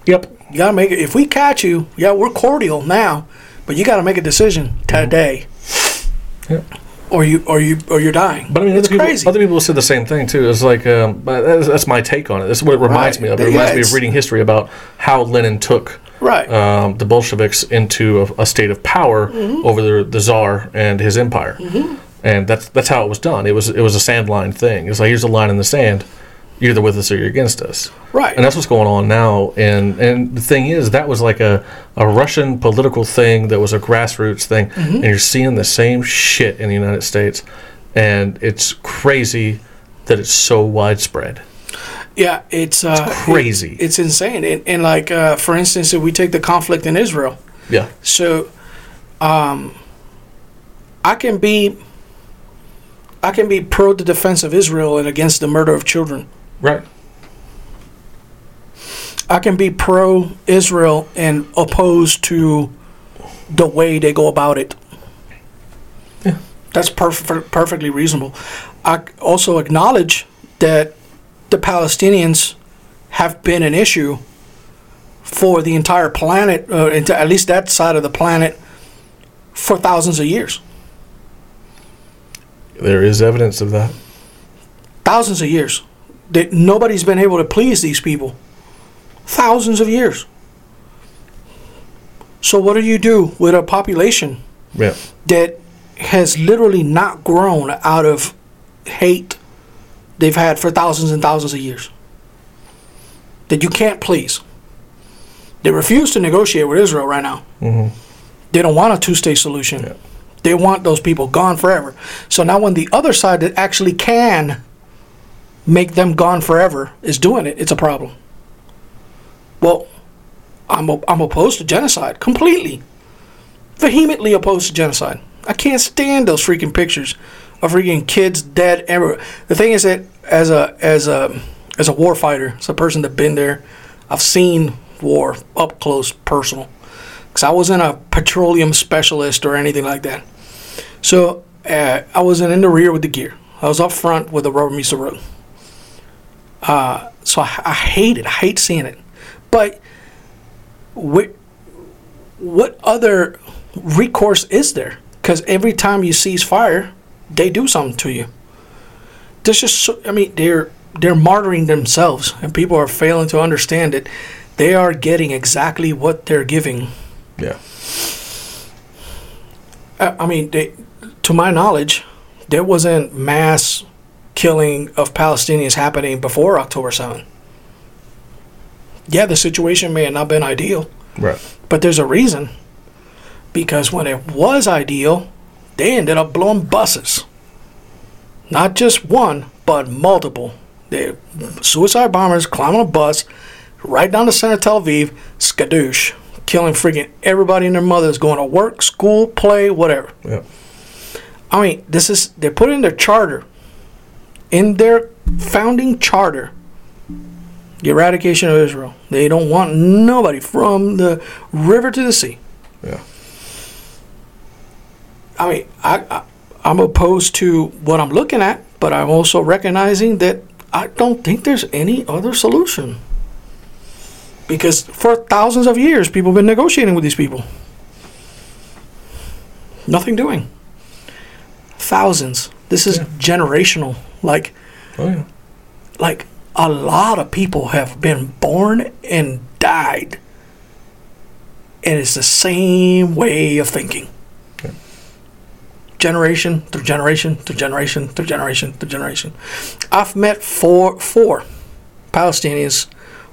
Yep. You got to make it. If we catch you, yeah, we're cordial now, but you got to make a decision today, Yep. or you or you or you're dying. But I mean, it's other people, crazy. other people said the same thing too. It's like um, that's, that's my take on it. This is what it reminds Right. me of. It Yeah, reminds me of reading history about how Lenin took right. um, the Bolsheviks into a, a state of power Mm-hmm. over the, the Tsar and his empire, and that's that's how it was done. It was it was a sand line thing. It's like here's a line in the sand. You're either with us or you're against us. Right. And that's what's going on now. And and the thing is, that was like a, a Russian political thing that was a grassroots thing. Mm-hmm. And you're seeing the same shit in the United States. And it's crazy that it's so widespread. Yeah, it's uh, crazy. it- it's insane. And, and like, uh, for instance, if we take the conflict in Israel, Yeah. so um, I can be I can be pro the defense of Israel and against the murder of children. Right. I can be pro Israel and opposed to the way they go about it. Yeah. That's perf- perfectly reasonable. I also acknowledge that the Palestinians have been an issue for the entire planet, uh, at least that side of the planet, for thousands of years. There is evidence of that. Thousands of years. That nobody's been able to please these people. Thousands of years. So what do you do with a population Yeah. that has literally not grown out of hate they've had for thousands and thousands of years? That you can't please. They refuse to negotiate with Israel right now. hmm They don't want a two state solution. Yeah. They want those people gone forever. So now, when the other side that actually can make them gone forever is doing it, it's a problem. Well, I'm, I'm opposed to genocide completely. Vehemently opposed to genocide. I can't stand those freaking pictures of freaking kids dead. The thing is that as a as a as a war fighter, as a person that's been there, I've seen war up close, personal because I wasn't a petroleum specialist or anything like that. So uh, I wasn't in the rear with the gear. I was up front with the rubber meets the road. Uh, so I, I hate it. I hate seeing it. But what, what other recourse is there? Because every time you cease fire, they do something to you. This just, so, I mean, they're they're martyring themselves, and people are failing to understand it. They are getting exactly what they're giving Yeah. I I mean, they, to my knowledge, there wasn't mass killing of Palestinians happening before October 7. Yeah, the situation may have not been ideal, Right. but there's a reason. Because when it was ideal, they ended up blowing buses. Not just one, but multiple. They suicide bombers climbing a bus right down the center of Tel Aviv, skadoosh, killing freaking everybody and their mothers going to work, school, play, whatever. Yeah. I mean, this is they put in their charter, in their founding charter, the eradication of Israel. They don't want nobody from the river to the sea. Yeah. I mean, I, I I'm opposed to what I'm looking at, but I'm also recognizing that I don't think there's any other solution. Because for thousands of years, people have been negotiating with these people. Nothing doing. Thousands. This is Yeah. generational. Like, Oh yeah. like a lot of people have been born and died and it's the same way of thinking. Generation through generation through generation through generation through generation i've met four four palestinians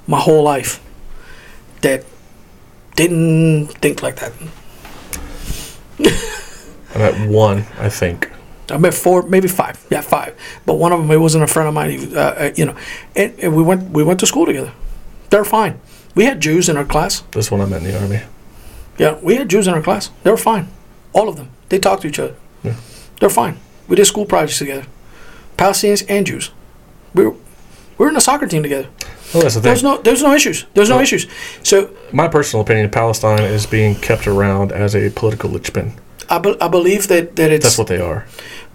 my whole life that didn't think like that I'm at one, I think. I met four, maybe five. Yeah, five. But one of them, it wasn't a friend of mine. He, uh, uh, you know, and, and we went we went to school together. They're fine. We had Jews in our class. This one I met in the army. Yeah, we had Jews in our class. They were fine. All of them. They talked to each other. Yeah. They're fine. We did school projects together. Palestinians and Jews. We were, we were in a soccer team together. Well, the. There's no there's no issues. There's no issues. So My personal opinion, Palestine is being kept around as a political linchpin. I, be, I believe that, that it's That's what they are.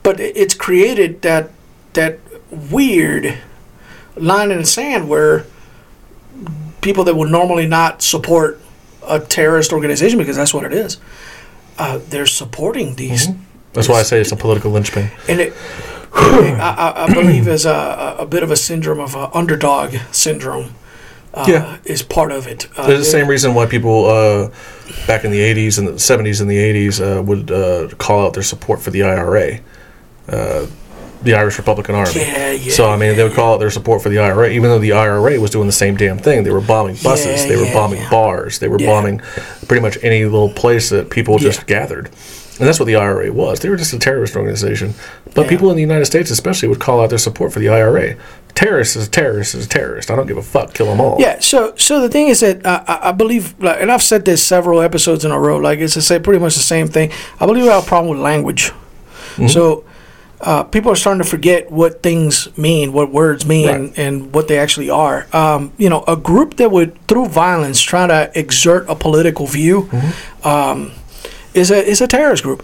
but it's created that that weird line in the sand where people that would normally not support a terrorist organization because that's what it is uh, they're supporting these That's why I say it's a political linchpin. and it I, I, believe is a, a bit of a syndrome of a underdog syndrome uh, Yeah. is part of it uh, There's the same reason why people uh, back in the 80s and the 70s and the 80s uh, would uh, call out their support for the IRA. Uh, the Irish Republican Army. Yeah, yeah, So I mean, they would call out their support for the IRA, even though the IRA was doing the same damn thing. They were bombing buses, Yeah, they were yeah, bombing yeah. bars, they were Yeah. bombing pretty much any little place that people just Yeah. gathered. And that's what the IRA was. They were just a terrorist organization. But Yeah. people in the United States, especially, would call out their support for the IRA. Terrorist is a terrorist is a terrorist. I don't give a fuck. Kill them all. Yeah, so so the thing is that uh, I, I believe, like, and I've said this several episodes in a row. Like it's same, pretty much the same thing. I believe we have a problem with language. Mm-hmm. So uh, people are starting to forget what things mean, what words mean, Right. and what they actually are. Um, you know, a group that would through violence try to exert a political view Mm-hmm. um, is a is a terrorist group.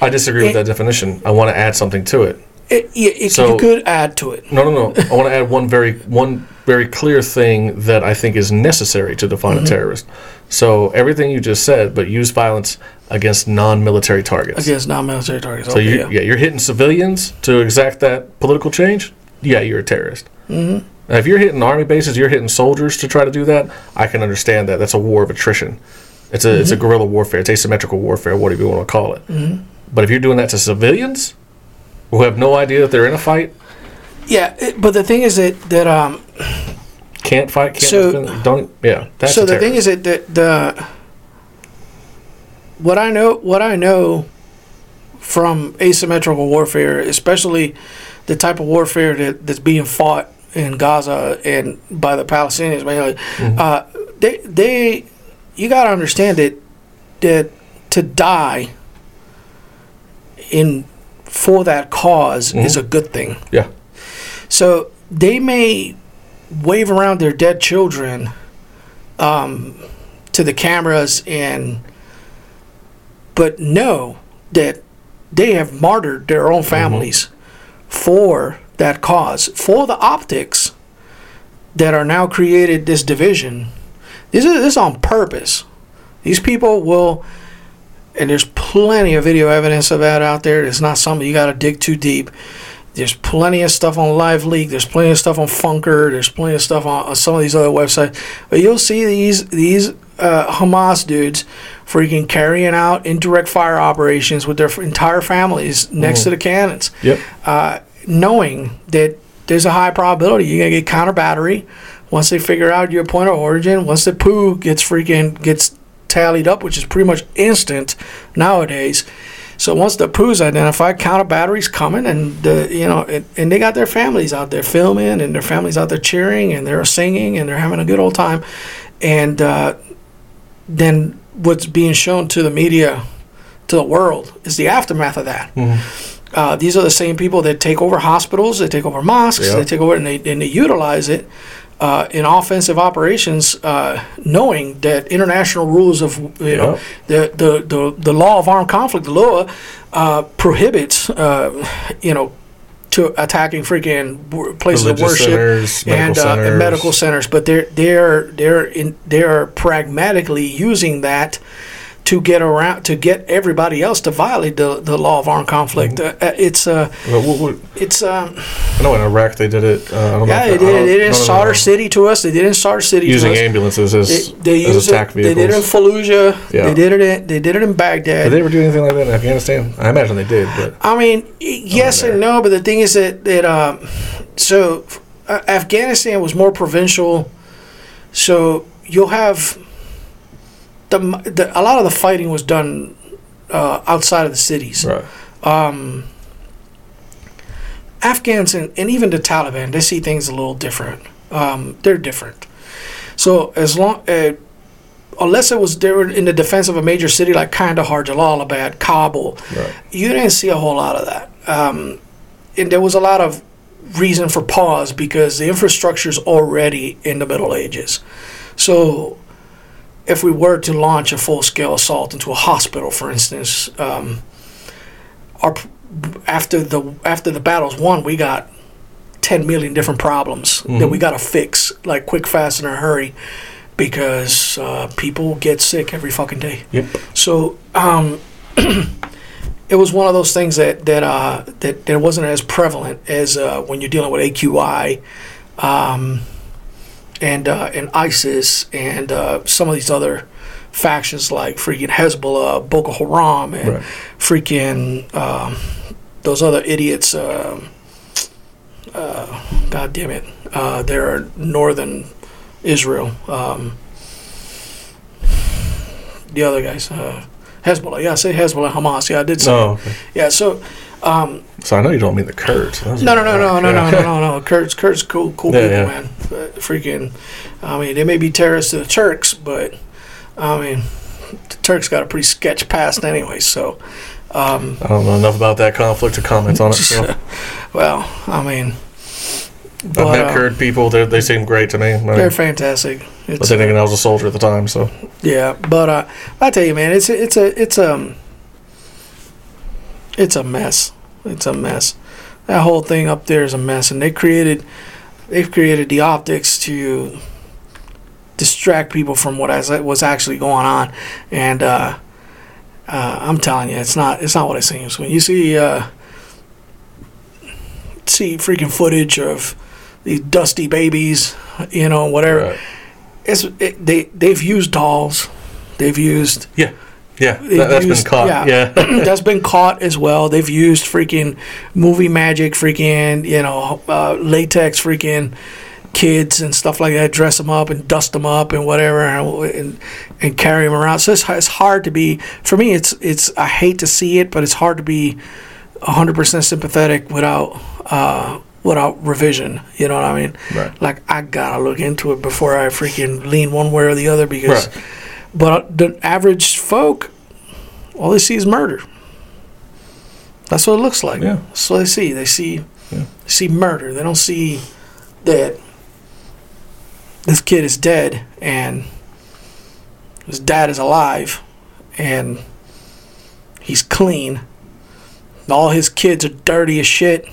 I disagree with that definition. I want to add something to it. It, it, it- So- you could add to it. No, no, no. I want to add one very one very clear thing that I think is necessary to define Mm-hmm. a terrorist. So everything you just said, but use violence against non-military targets. Against non-military targets. So okay, you, yeah. yeah, you're hitting civilians to exact that political change. Yeah, you're a terrorist. Mm-hmm. Now, if you're hitting army bases, you're hitting soldiers to try to do that. I can understand that. That's a war of attrition. It's a it's a guerrilla warfare. It's asymmetrical warfare, whatever you want to call it. Mm-hmm. But if you're doing that to civilians who have no idea that they're in a fight, Yeah, it, but the thing is that that um, can't fight, can't So- defend, don't yeah. So the thing is that the, the what I know what I know from asymmetrical warfare, especially the type of warfare that, that's being fought in Gaza and by the Palestinians mainly, Mm-hmm. uh, they they you got to understand that that to die in for that because is a good thing. yeah. So they may wave around their dead children um, to the cameras and, but know that they have martyred their own families for that cause, for the optics that are now created this division. This is this on purpose. These people will, and there's plenty of video evidence of that out there. It's not something you got to dig too deep. There's plenty of stuff on Live Leak. There's plenty of stuff on Funker. There's plenty of stuff on, on some of these other websites. But you'll see these these uh, Hamas dudes freaking carrying out indirect fire operations with their f- entire families next to the cannons, Yep. uh, knowing that there's a high probability you're gonna get counter battery once they figure out your point of origin. Once the poo gets freaking gets tallied up, which is pretty much instant nowadays. So once the poo's identified, counter batteries coming, and the you know, and, and they got their families out there filming, and their families out there cheering, and they're singing, and they're having a good old time, and uh, then what's being shown to the media, to the world, is the aftermath of that. Uh, these are the same people that take over hospitals, they take over mosques, Yeah. they take over and they, and they utilize it uh, in offensive operations, uh, knowing that international rules of you know the, the, the, the law of armed conflict, the law, uh, prohibits uh, you know to attacking freaking places Religious of worship centers, medical and, uh, and medical centers, but they're they're they're in they're pragmatically using that to get around to get everybody else to violate the, the law of armed conflict. Mm-hmm. Uh, uh, it's uh, Well, what- what- it's um, I know in Iraq they did it. Uh, I don't yeah, they I did. don't- They did in no, no, Sadr. City to us. They did in Sadr City using to us. ambulances as, They, they as attack it. They did it in Fallujah. Yeah. They did it. In, they did it in Baghdad. Did they ever do anything like that in Afghanistan? I imagine they did, but I mean, yes and no, but the thing is that that um, so uh, Afghanistan was more provincial, so you'll have the, the a lot of the fighting was done uh, outside of the cities. right. Afghans and, and even the Taliban, they see things a little different. Um, they're different. So as long, uh, unless it was they were in the defense of a major city like Kandahar, Jalalabad, Kabul, Right. you didn't see a whole lot of that. Um, and there was a lot of reason for pause because the infrastructure is already in the Middle Ages. So if we were to launch a full-scale assault into a hospital, for instance, um, our after the after the battle's won, we got 10 million different problems that we got to fix like quick, fast, and in a hurry because uh, people get sick every fucking day. Yep. So um, *clears throat* it was one of those things that that uh, that, that wasn't as prevalent as uh, when you're dealing with AQI um, and uh, and ISIS and uh, some of these other factions like freaking Hezbollah, Boko Haram, and Right. freaking um, those other idiots. Um, uh, God damn it! Uh, they're northern Israel. Um, the other guys, uh, Hezbollah. Yeah, I say Hezbollah, Hamas. Yeah, I did say. No, okay. Yeah, so. Um, so I know you don't mean the Kurds. No, no, no, no, no, no, no, no, no. Kurds, Kurt's cool, cool Yeah, people, yeah. man. But freaking, I mean, they may be terrorists to the Turks, but I mean, the Turks got a pretty sketch past anyway. So, um, I don't know enough about that conflict to comment on it. So. *laughs* well, I mean, I've but, met uh, Kurd people. They they seem great to me. I mean, they're fantastic. but It's, then again, I was a soldier at the time, so yeah, but uh, I tell you, man, it's a, it's a it's um it's a mess. It's a mess. That whole thing up there is a mess, and they created they've created the optics to distract people from what is- was actually going on, and uh, uh, I'm telling you, it's not it's not what it seems. When you see uh, see freaking footage of these dusty babies, you know, whatever Right. it's it, they they've used dolls, they've used yeah, yeah, that, has been caught. Yeah, *clears throat* that's been caught as well. They've used freaking movie magic, freaking you know uh, latex, freaking kids and stuff like that. Dress them up and dust them up and whatever, and and, and carry them around. So it's, it's hard to be for me. It's it's I hate to see it, but it's hard to be hundred percent sympathetic without. Uh, Without revision, you know what I mean? Right. Like I gotta look into it before I freaking lean one way or the other because Right. But uh, the average folk, all they see is murder. That's what it looks like. Yeah. That's what they see. They see, Yeah. they see murder. They don't see that this kid is dead and his dad is alive and he's clean. All his kids are dirty as shit.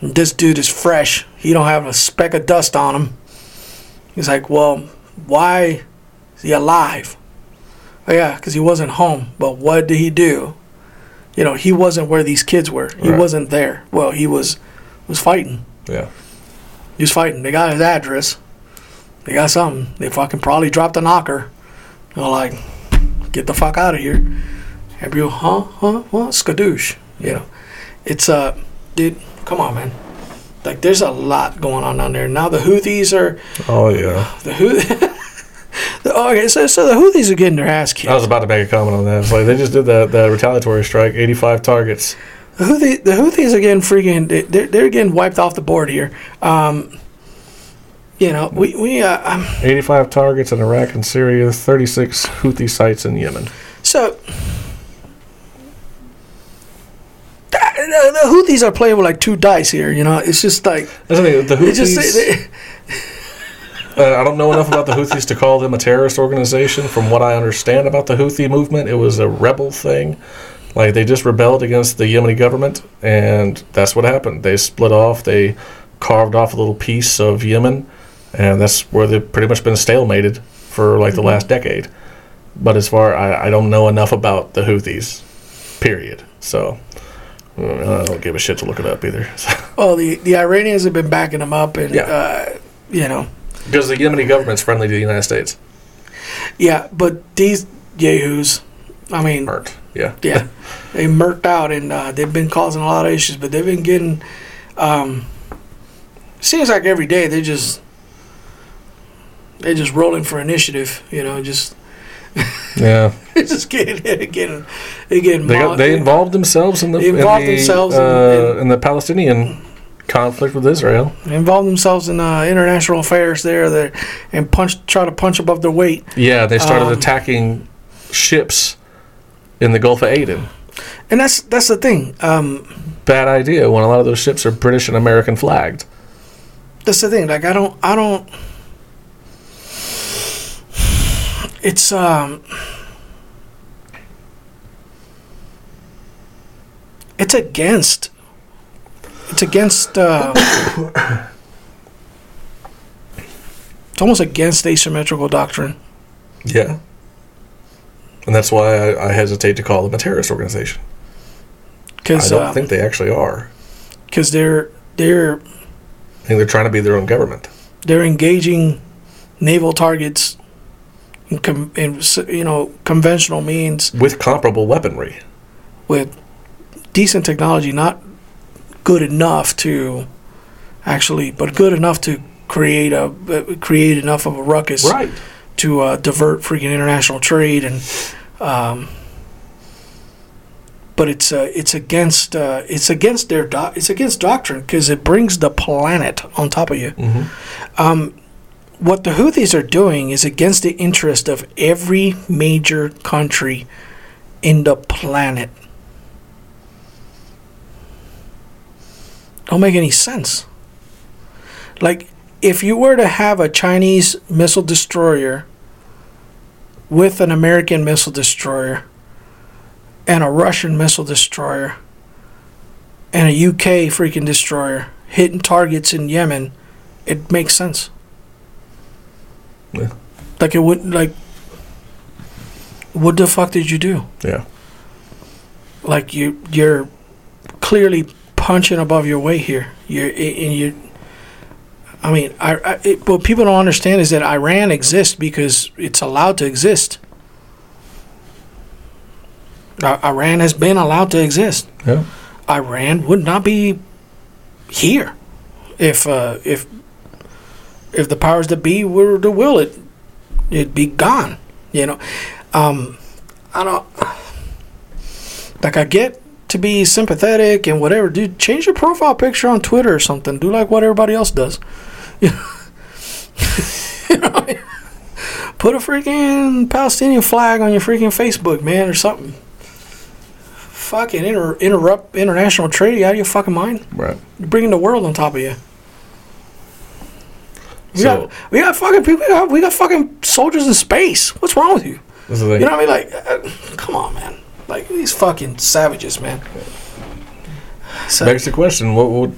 And this dude is fresh. He don't have a speck of dust on him. He's like, well, why is he alive? Oh, yeah, because he wasn't home. But what did he do? You know, he wasn't where these kids were. He Right. wasn't there. Well, he was was fighting. yeah, He was fighting. They got his address. They got something. They fucking probably dropped a knocker. They're like, get the fuck out of here. And people, huh, huh, what? Skadoosh. You know, it's uh, dude, come on, man. Like, there's a lot going on down there. Now the Houthis are oh yeah. the Houthis. *laughs* okay, so so the Houthis are getting their ass kicked. I was about to make a comment on that. It's like they just did that that retaliatory strike, eighty-five targets. The Houthi, the Houthis are getting freaking. they- They're, they're getting wiped off the board here. Um, you know, we we uh, um, 85 targets in Iraq and Syria, 36 Houthi sites in Yemen. so. The, the Houthis are playing with like two dice here, you know. It's just like That's the thing, the Houthis. Uh, I don't know enough about the Houthis to call them a terrorist organization. From what I understand about the Houthi movement, it was a rebel thing. Like they just rebelled against the Yemeni government, and that's what happened. They split off. They carved off a little piece of Yemen, and that's where they've pretty much been stalemated for like the last decade. But as far I, I don't know enough about the Houthis, period. So uh, I don't give a shit to look it up either. *laughs* well, the the Iranians have been backing them up, and Yeah. uh, you know, because the Yemeni government's friendly to the United States. yeah. But these yahoos, I mean, Burnt. Yeah. yeah, *laughs* they murked out and uh, they've been causing a lot of issues. But they've been getting. Um, seems like every day they just they're just rolling for initiative. You know, just *laughs* Yeah. just getting *laughs* getting getting. They got, they involved themselves in the They involved in the, themselves in- uh, in- in the Palestinian conflict with Israel. Involve themselves in uh, international affairs there, there, and punch try to punch above their weight. Yeah, they started Um, attacking ships in the Gulf of Aden. And that's that's the thing. Um, Bad idea when a lot of those ships are British and American flagged. that's the thing. Like I don't I don't. It's um. It's against. It's against. Uh, *coughs* it's almost against asymmetrical doctrine. Yeah. And that's why I, I hesitate to call them a terrorist organization. Because I don't think they actually are. because they're they're I think they're trying to be their own government. they're engaging naval targets in, com- in you know conventional means With comparable weaponry. with decent technology, not good enough to actually, but good enough to create a uh, create enough of a ruckus Right. to uh, divert freaking international trade and. Um, but it's uh, it's against uh, it's against their doc- it's against doctrine because it brings the planet on top of you. hmm Um, what the Houthis are doing is against the interest of every major country in the planet. Don't make any sense. Like, if you were to have a Chinese missile destroyer with an American missile destroyer and a Russian missile destroyer and a UK freaking destroyer hitting targets in Yemen, it makes sense. Yeah. Like it would like what the fuck did you do? Yeah. Like you you're clearly punching above your weight here. You're and you I mean, I, I it, what people don't understand is that Iran exists because it's allowed to exist. Iran has been allowed to exist. Yeah. Iran would not be here if uh, if if the powers that be were to will it, it'd be gone. You know, um, I don't like. I get to be sympathetic and whatever, dude. Change your profile picture on Twitter or something. Do like what everybody else does. *laughs* You know? Put a freaking Palestinian flag on your freaking Facebook, man, or something. Fucking inter- interrupt international trade. You out of your fucking mind? Right. You're bringing the world on top of you. We So- got we got fucking people. We got, we got fucking soldiers in space. What's wrong with you? This is the thing. You know what I mean? Like, uh, come on, man. Like these fucking savages, man. So, Begs the question: What would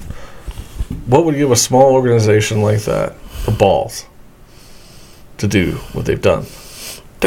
what would give a small organization like that the balls to do what they've done?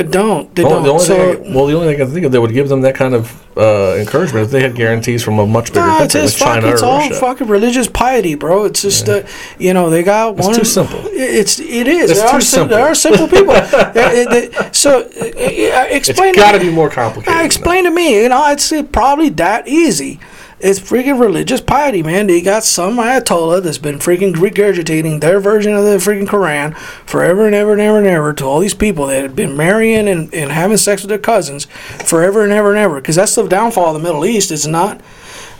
They don't. They Well, don't. the only so, thing I, well, the only thing I can think of that would give them that kind of uh, encouragement if they had guarantees from a much bigger Nah, it's country like fuck, China it's all Russia. fucking religious piety, bro. It's just uh, you know they got It's one. too simple. It's it is. It's there too are simple. There are simple people. *laughs* They- they- so uh, uh, It's explain. got to be more complicated. Explain to me. You know, it's probably that easy. It's freaking religious piety, man. They got some Ayatollah that's been freaking regurgitating their version of the freaking Quran forever and ever and ever and ever to all these people that had been marrying and, and having sex with their cousins forever and ever and ever. Because that's the downfall of the Middle East. It's not.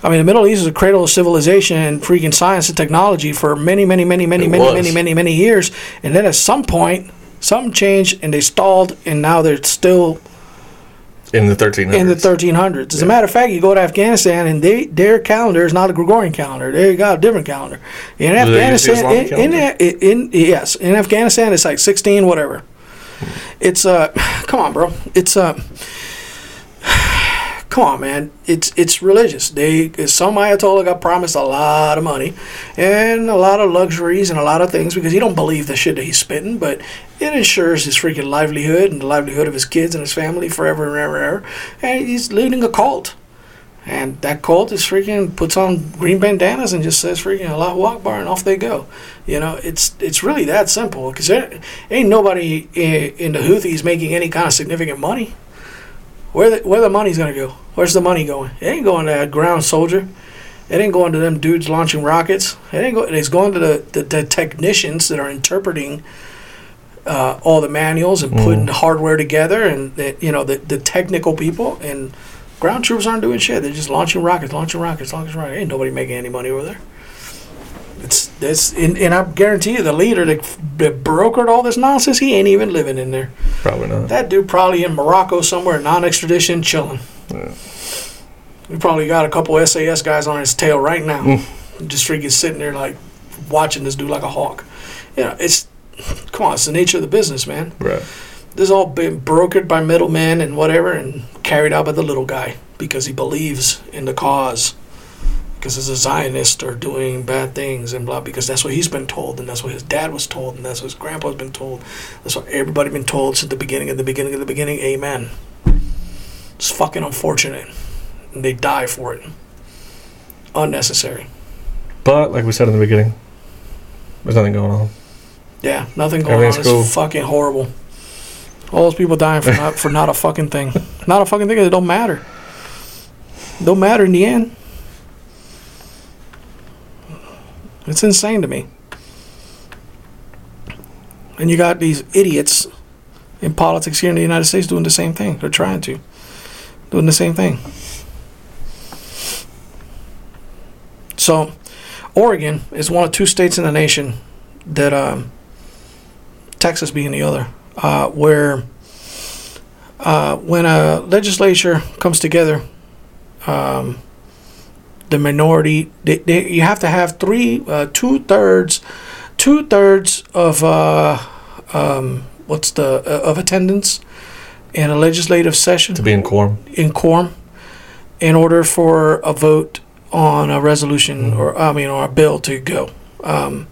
I mean, the Middle East is a cradle of civilization and freaking science and technology for many, many, many, many, It many, was. many, many, many years. And then at some point, something changed and they stalled, and now they're still. In the 1300s. in the 1300s. As a matter of fact, you go to Afghanistan and they their calendar is not a Gregorian calendar. They got a different calendar. In Do they use the Afghanistan, in, in, in, yes, in Afghanistan it's like 16 whatever. It's uh, *sighs* come on, bro. It's uh. Come on, man! It's it's religious. They some Ayatollah got promised a lot of money, and a lot of luxuries and a lot of things because he don't believe the shit that he's spitting. But it ensures his freaking livelihood and the livelihood of his kids and his family forever and ever and ever. And he's leading a cult, and that cult is freaking puts on green bandanas and just says freaking Allahu Akbar and off they go. You know, it's it's really that simple because ain't nobody in, in the Houthis making any kind of significant money. Where the, where the money's gonna go? Where's the money going? It ain't going to that ground soldier. It ain't going to them dudes launching rockets. It ain't go, It's going to the, the, the technicians that are interpreting uh, all the manuals and putting the hardware together, and the, you know the the technical people. And ground troops aren't doing shit. They're just launching rockets, launching rockets, launching rockets. Ain't nobody making any money over there. It's this, and, and I guarantee you, the leader that, that brokered all this nonsense, he ain't even living in there. Probably not. That dude probably in Morocco somewhere, non-extradition, chilling. Yeah. We probably got a couple SAS guys on his tail right now, Mm. just freaking sitting there like watching this dude like a hawk. You know, it's come on, it's the nature of the business, man. Right. This has all been brokered by middlemen and whatever, and carried out by the little guy because he believes in the cause. Because as a Zionist or doing bad things and blah, because that's what he's been told, and that's what his dad was told, and that's what his grandpa's been told. That's what everybody been told since the beginning of the beginning of the beginning. Amen. It's fucking unfortunate, and they die for it. Unnecessary. But like we said in the beginning, there's nothing going on. Yeah, nothing going on. Everything's It's fucking horrible. All those people dying for not for not a fucking thing. *laughs* Not a fucking thing. It don't matter. Don't matter in the end. It's insane to me. And you got these idiots in politics here in the United States doing the same thing. They're trying to. Doing the same thing. So, Oregon is one of two states in the nation that, um, Texas being the other, uh, where uh, when a legislature comes together, um, the minority, they, they, you have to have three, uh, two thirds, two thirds of uh, um, what's the uh, of attendance in a legislative session To be in quorum. in quorum in order for a vote on a resolution or I mean or a bill to go. Um,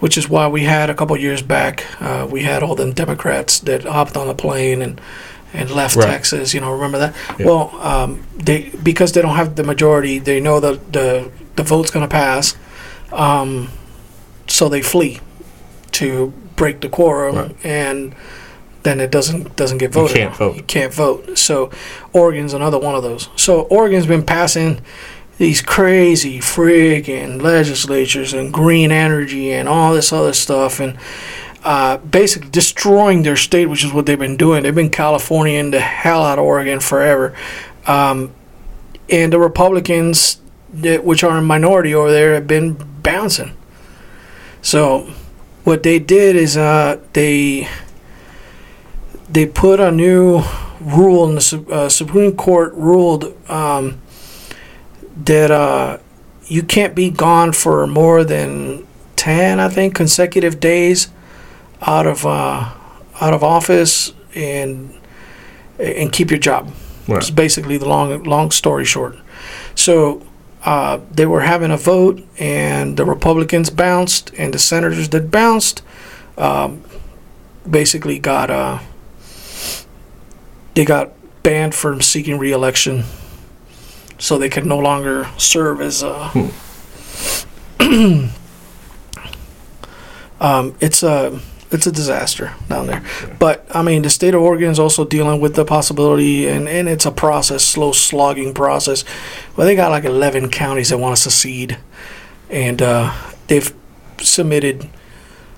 which is why we had a couple years back uh, we had all them Democrats that hopped on a plane and and left Right. Texas. You know, remember that? Yeah. Well, um, they because they don't have the majority, they know the the the vote's going to pass, um, so they flee to break the quorum Right. and. Then it doesn't doesn't get You voted. can't vote. You can't vote. So Oregon's another one of those. So Oregon's been passing these crazy friggin' legislatures and green energy and all this other stuff and uh, basically destroying their state, which is what they've been doing. They've been Californiaing the hell out of Oregon forever. Um, and the Republicans, that, which are a minority over there, have been bouncing. So what they did is uh, they they put a new rule, and the uh, Supreme Court ruled um, that uh, you can't be gone for more than ten, I think, consecutive days out of uh, out of office and and keep your job. Right. It's basically the long long story short. So uh, they were having a vote, and the Republicans bounced, and the senators that bounced um, basically got uh, they got banned from seeking re-election, so they could no longer serve as. Uh, *clears throat* um, it's a it's a disaster down there. But I mean, the state of Oregon is also dealing with the possibility, and, and it's a process, slow slogging process. Well, they got like eleven counties that want to secede, and uh, they've submitted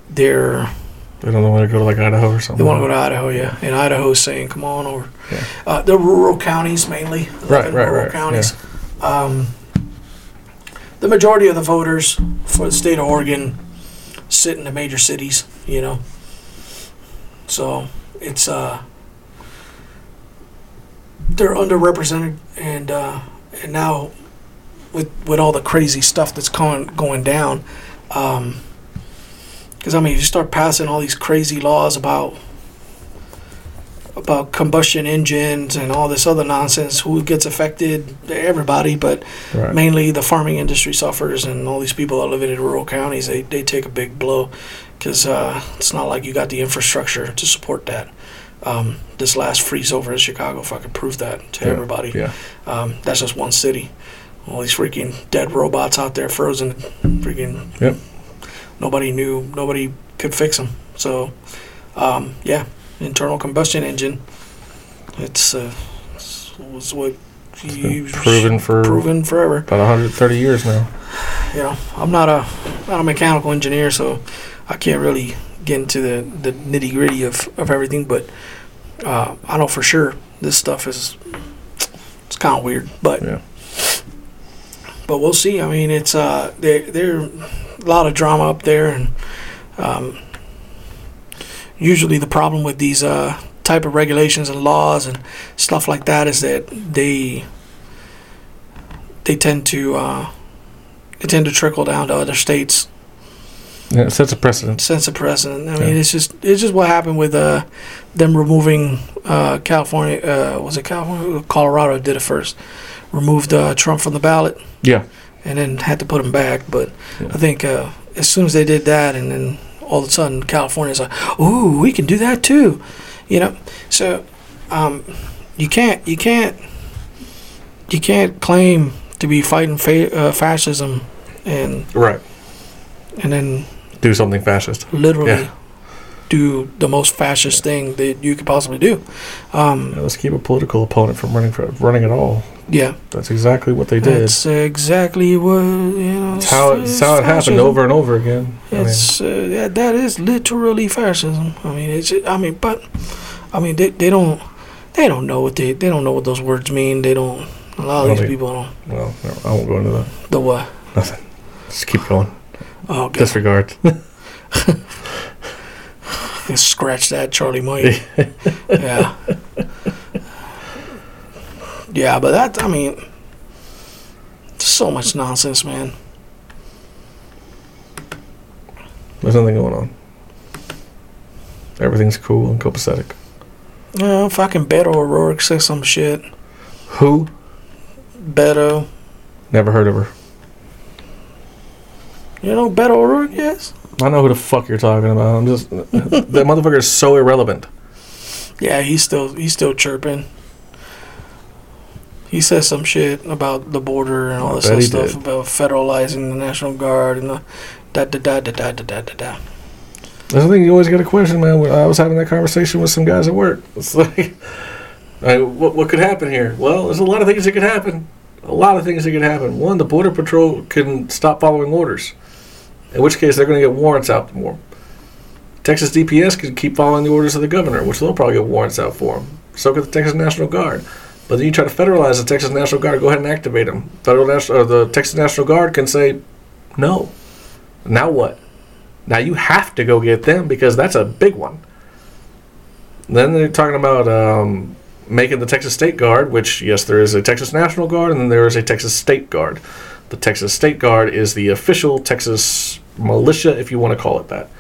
their. They don't want to go to like Idaho or something. They want to go to Idaho, yeah. And Idaho's saying, "Come on over." Yeah. Uh, the rural counties mainly. Right, 11 right, rural right, Counties. Um, the majority of the voters for the state of Oregon sit in the major cities. You know. So it's uh. They're underrepresented, and uh, and now, with with all the crazy stuff that's going going down, um, because I mean, you start passing all these crazy laws about about combustion engines and all this other nonsense. Who gets affected? Everybody, but Right. mainly the farming industry suffers, and all these people that live in rural counties they, they take a big blow because uh, it's not like you got the infrastructure to support that. Um, this last freeze over in Chicago fucking proved that to Yeah, everybody. Yeah. Um, that's just one city. All these freaking dead robots out there frozen, freaking. Yep. Nobody knew. Nobody could fix them. So, um, yeah, internal combustion engine. It's uh, it's- was what It's proven for proven forever. about 130 years now. You know, I'm not a not a mechanical engineer, so I can't really get into the, the nitty gritty of, of everything. But uh, I know for sure this stuff is it's kind of weird. But Yeah. but we'll see. I mean, it's uh, there there a lot of drama up there, and um, usually the problem with these uh, type of regulations and laws and stuff like that is that they they tend to uh, they tend to trickle down to other states. Yeah, it sets a precedent. Sense of precedent. I mean, Yeah. it's just it's just what happened with uh, them removing uh, California. Uh, was it California? Colorado did it first. Removed uh, Trump from the ballot Yeah. and then had to put him back. But Yeah. I think uh, as soon as they did that, and then all of a sudden California's like, "Ooh, we can do that too," you know. So um, you can't you can't you can't claim to be fighting fa- uh, fascism and Right. and then Do something fascist. literally Yeah. do the most fascist thing that you could possibly do. Um, Yeah, let's keep a political opponent from running for running at all. Yeah, That's exactly what they did. that's exactly what you know. It's how it, it's how it happened fascism. over and over again. I mean, It's uh, that, that is literally fascism. I mean, it's I mean, but I mean, they, they don't they don't know what they they don't know what those words mean. They don't. A lot of these people don't. well, I won't go into that. The what? Nothing. Just keep going. Oh god, Disregard. *laughs* *laughs* scratch that, Charlie Mike. *laughs* yeah, yeah, but that I mean, so much nonsense, man. There's nothing going on. Everything's cool and copacetic. Yeah, fucking Beto O'Rourke said some shit. Who? Beto, Never heard of her. you know Beto O'Rourke is? I know who the fuck you're talking about. I'm just *laughs* that motherfucker is so irrelevant. Yeah, he's still he's still chirping. He says some shit about the border and all this other stuff did. about federalizing the National Guard and the da da da da da da da da da. That's the thing you always get a question, man. I was having that conversation with some guys at work. *laughs* It's like, what, what could happen here? Well, there's a lot of things that could happen. A lot of things that could happen. One, the border patrol can stop following orders, in which case they're going to get warrants out for them. Texas DPS can keep following the orders of the governor, which they'll probably get warrants out for them. So could the Texas National Guard. But then you try to federalize the Texas National Guard, go ahead and activate them. Federal National, or the Texas National Guard can say, no. Now what? Now you have to go get them because that's a big one. Then they're talking about um, making the Texas State Guard, which, yes, there is a Texas National Guard and then there is a Texas State Guard. The Texas State Guard is the official Texas militia, if you want to call it that.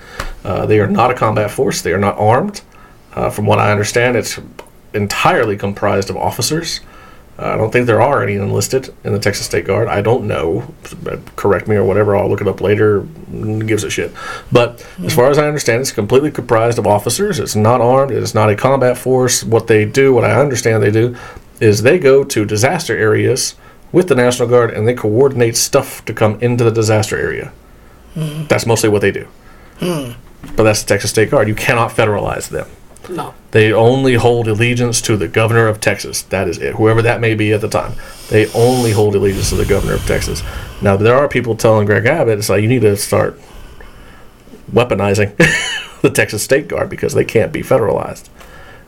Uh, they are not a combat force, they are not armed. Uh, from what I understand, it's entirely comprised of officers. Uh, I don't think there are any enlisted in the Texas State Guard. I don't know. Correct me or whatever. I'll look it up later. Gives a shit. But as far as I understand, it's completely comprised of officers. It's not armed. It's not a combat force. What they do, what I understand they do, is they go to disaster areas with the National Guard and they coordinate stuff to come into the disaster area. That's mostly what they do. But that's the Texas State Guard. You cannot federalize them. No. They only hold allegiance to the governor of Texas. That is it. Whoever that may be at the time. They only hold allegiance to the governor of Texas. Now, there are people telling Greg Abbott, it's like, you need to start weaponizing *laughs* the Texas State Guard because they can't be federalized.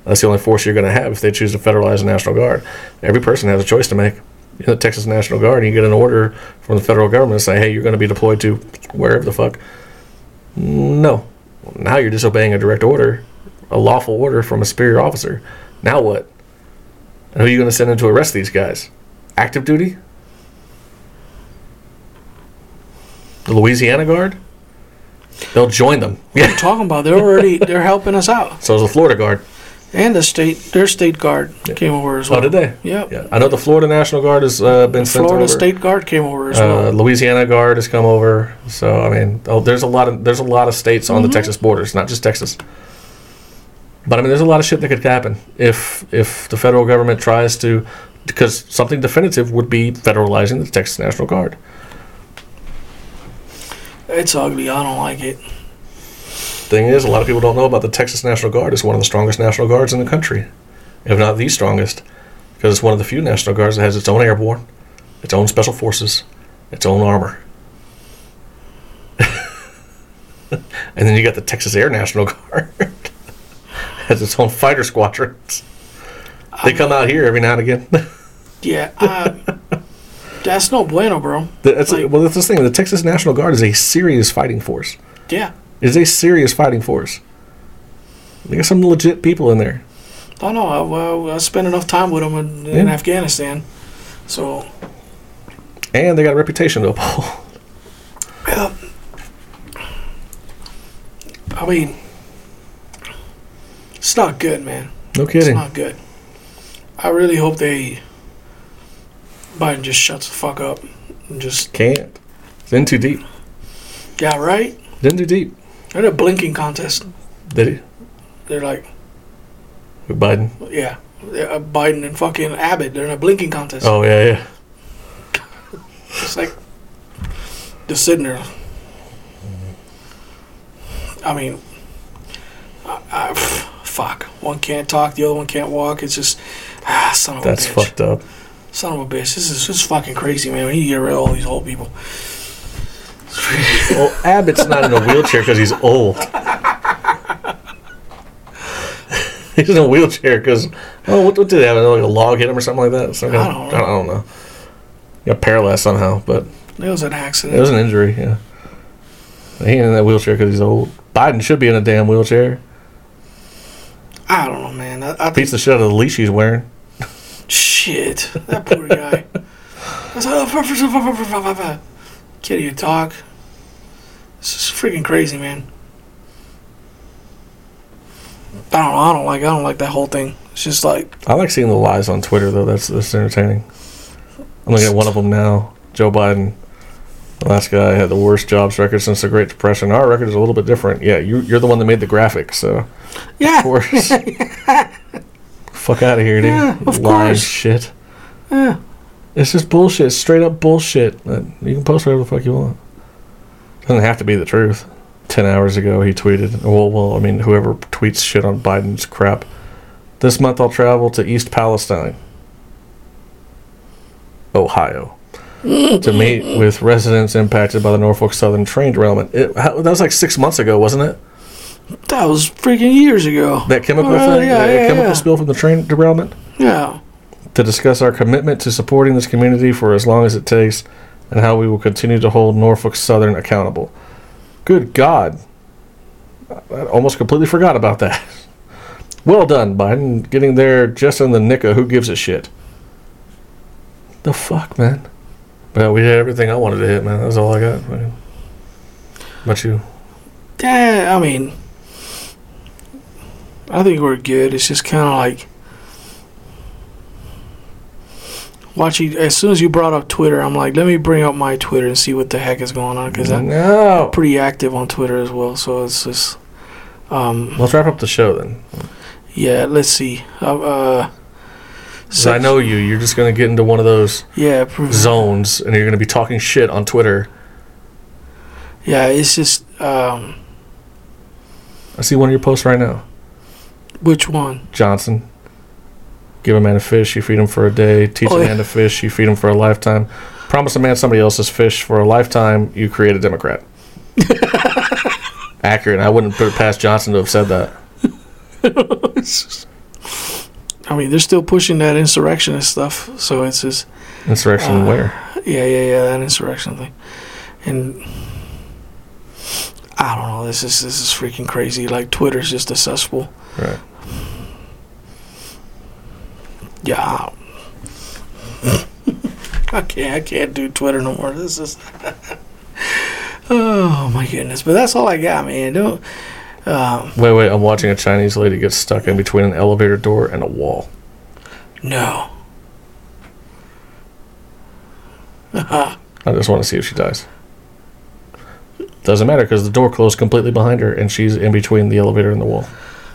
That's the only force you're going to have if they choose to federalize the National Guard. Every person has a choice to make. In the Texas National Guard, you get an order from the federal government to say, hey, you're going to be deployed to wherever the fuck. No. Now you're disobeying a direct order a lawful order from a superior officer. Now what? And who are you going to send in to arrest these guys? Active duty? The Louisiana Guard? They'll join them. What are you talking about? They're already *laughs* they're helping us out. So is the Florida Guard. And the state their state guard came over as well. Oh, did they? Yep. Yeah. I know the Florida National Guard has uh, been sent over. Florida over. State Guard came over as uh, well. Louisiana Guard has come over. So I mean, oh, there's a lot of there's a lot of states on the Mm-hmm. Texas borders, not just Texas. But I mean, there's a lot of shit that could happen if if the federal government tries to, because something definitive would be federalizing the Texas National Guard. It's ugly. I don't like it. Thing is, a lot of people don't know about the Texas National Guard. It's one of the strongest National Guards in the country, if not the strongest, because it's one of the few National Guards that has its own airborne, its own special forces, its own armor. *laughs* and then you got the Texas Air National Guard. *laughs* has its own fighter squadrons. They come out here every now and again. *laughs* Yeah. Uh, that's no bueno, bro. that's Like- well, that's the thing. The Texas National Guard is a serious fighting force. Yeah. Is a serious fighting force. They got some legit people in there. I know. I, well, I spent enough time with them in, in Yeah. Afghanistan. So, And they got a reputation to uphold. yeah. I mean, it's not good, man. No kidding. It's not good. I really hope they Biden just shuts the fuck up and just Can't. It's in too deep. yeah right. It's in too deep. They're in a blinking contest. Did he? They're like With Biden? yeah, uh, Biden and fucking Abbott. They're in a blinking contest. Oh, yeah, yeah. It's like just sitting there. I mean, I, I, fuck. One can't talk, the other one can't walk. It's just ah, son of That's a bitch. That's fucked up. Son of a bitch. This is just fucking crazy, man. We need to get rid of all these old people. Well, Abbott's not in a wheelchair because he's old. *laughs* he's in a wheelchair because oh, what, what did he have? Like a log hit him or something like that. Some kind I don't know. I don't know. He got paralyzed somehow, but It was an accident. it was an injury. Yeah, he ain't in that wheelchair because he's old. Biden should be in a damn wheelchair. I don't know, man. I, I Beats the shit out of the leash he's wearing. shit. That poor guy. Can't even talk. This is freaking crazy, man. I don't know. I don't like. I don't like that whole thing. It's just like I like seeing the lies on Twitter though. That's that's entertaining. I'm looking at one of them now. Joe Biden, last guy had the worst jobs record since the Great Depression. Our record is a little bit different. Yeah, you, you're the one that made the graphics, so of yeah, course. *laughs* Fuck out of here, dude. Yeah, of Lying course. shit. yeah. It's just bullshit. It's straight up bullshit. Uh, You can post whatever the fuck you want. Doesn't have to be the truth. Ten hours ago, he tweeted. Well, well, I mean, whoever tweets shit on Biden's crap. This month, I'll travel to East Palestine, Ohio, to meet with residents impacted by the Norfolk Southern train derailment. It, how, that was like six months ago, wasn't it? That was freaking years ago. That chemical Oh, thing, yeah, that yeah, chemical yeah. spill from the train derailment. Yeah. to discuss our commitment to supporting this community for as long as it takes and how we will continue to hold Norfolk Southern accountable. Good God. I almost completely forgot about that. *laughs* Well done, Biden, getting there just in the nick of who gives a shit. The fuck, man? Well, we hit everything I wanted to hit, man. That's all I got. man. About you? Yeah, I mean, I think we're good. It's just kind of like watching. As soon as you brought up Twitter, I'm like, let me bring up my Twitter and see what the heck is going on because I'm pretty active on Twitter as well. So it's just, um, Let's wrap up the show then. yeah. Let's see. Uh, uh, 'Cause I know you. You're just going to get into one of those Yeah, prove- zones and you're going to be talking shit on Twitter. yeah. It's just um, I see one of your posts right now. which one? Johnson. Give a man a fish, you feed him for a day. Teach Oh, a yeah. man to fish, you feed him for a lifetime. Promise a man somebody else's fish for a lifetime, you create a Democrat. *laughs* Accurate. I wouldn't put it past Johnson to have said that. *laughs* *laughs* I mean, they're still pushing that insurrectionist stuff. So it's just. Insurrection Uh, where? Yeah, yeah, yeah, that insurrection thing. And I don't know, this is this is freaking crazy. Like Twitter's just a cesspool. Right. Yeah. I *laughs* I can't I can't do Twitter no more. This is *laughs* Oh my goodness. But that's all I got, man. Don't um Wait, wait. I'm watching a Chinese lady get stuck in between an elevator door and a wall. no. I just want to see if she dies. Doesn't matter because the door closed completely behind her and she's in between the elevator and the wall.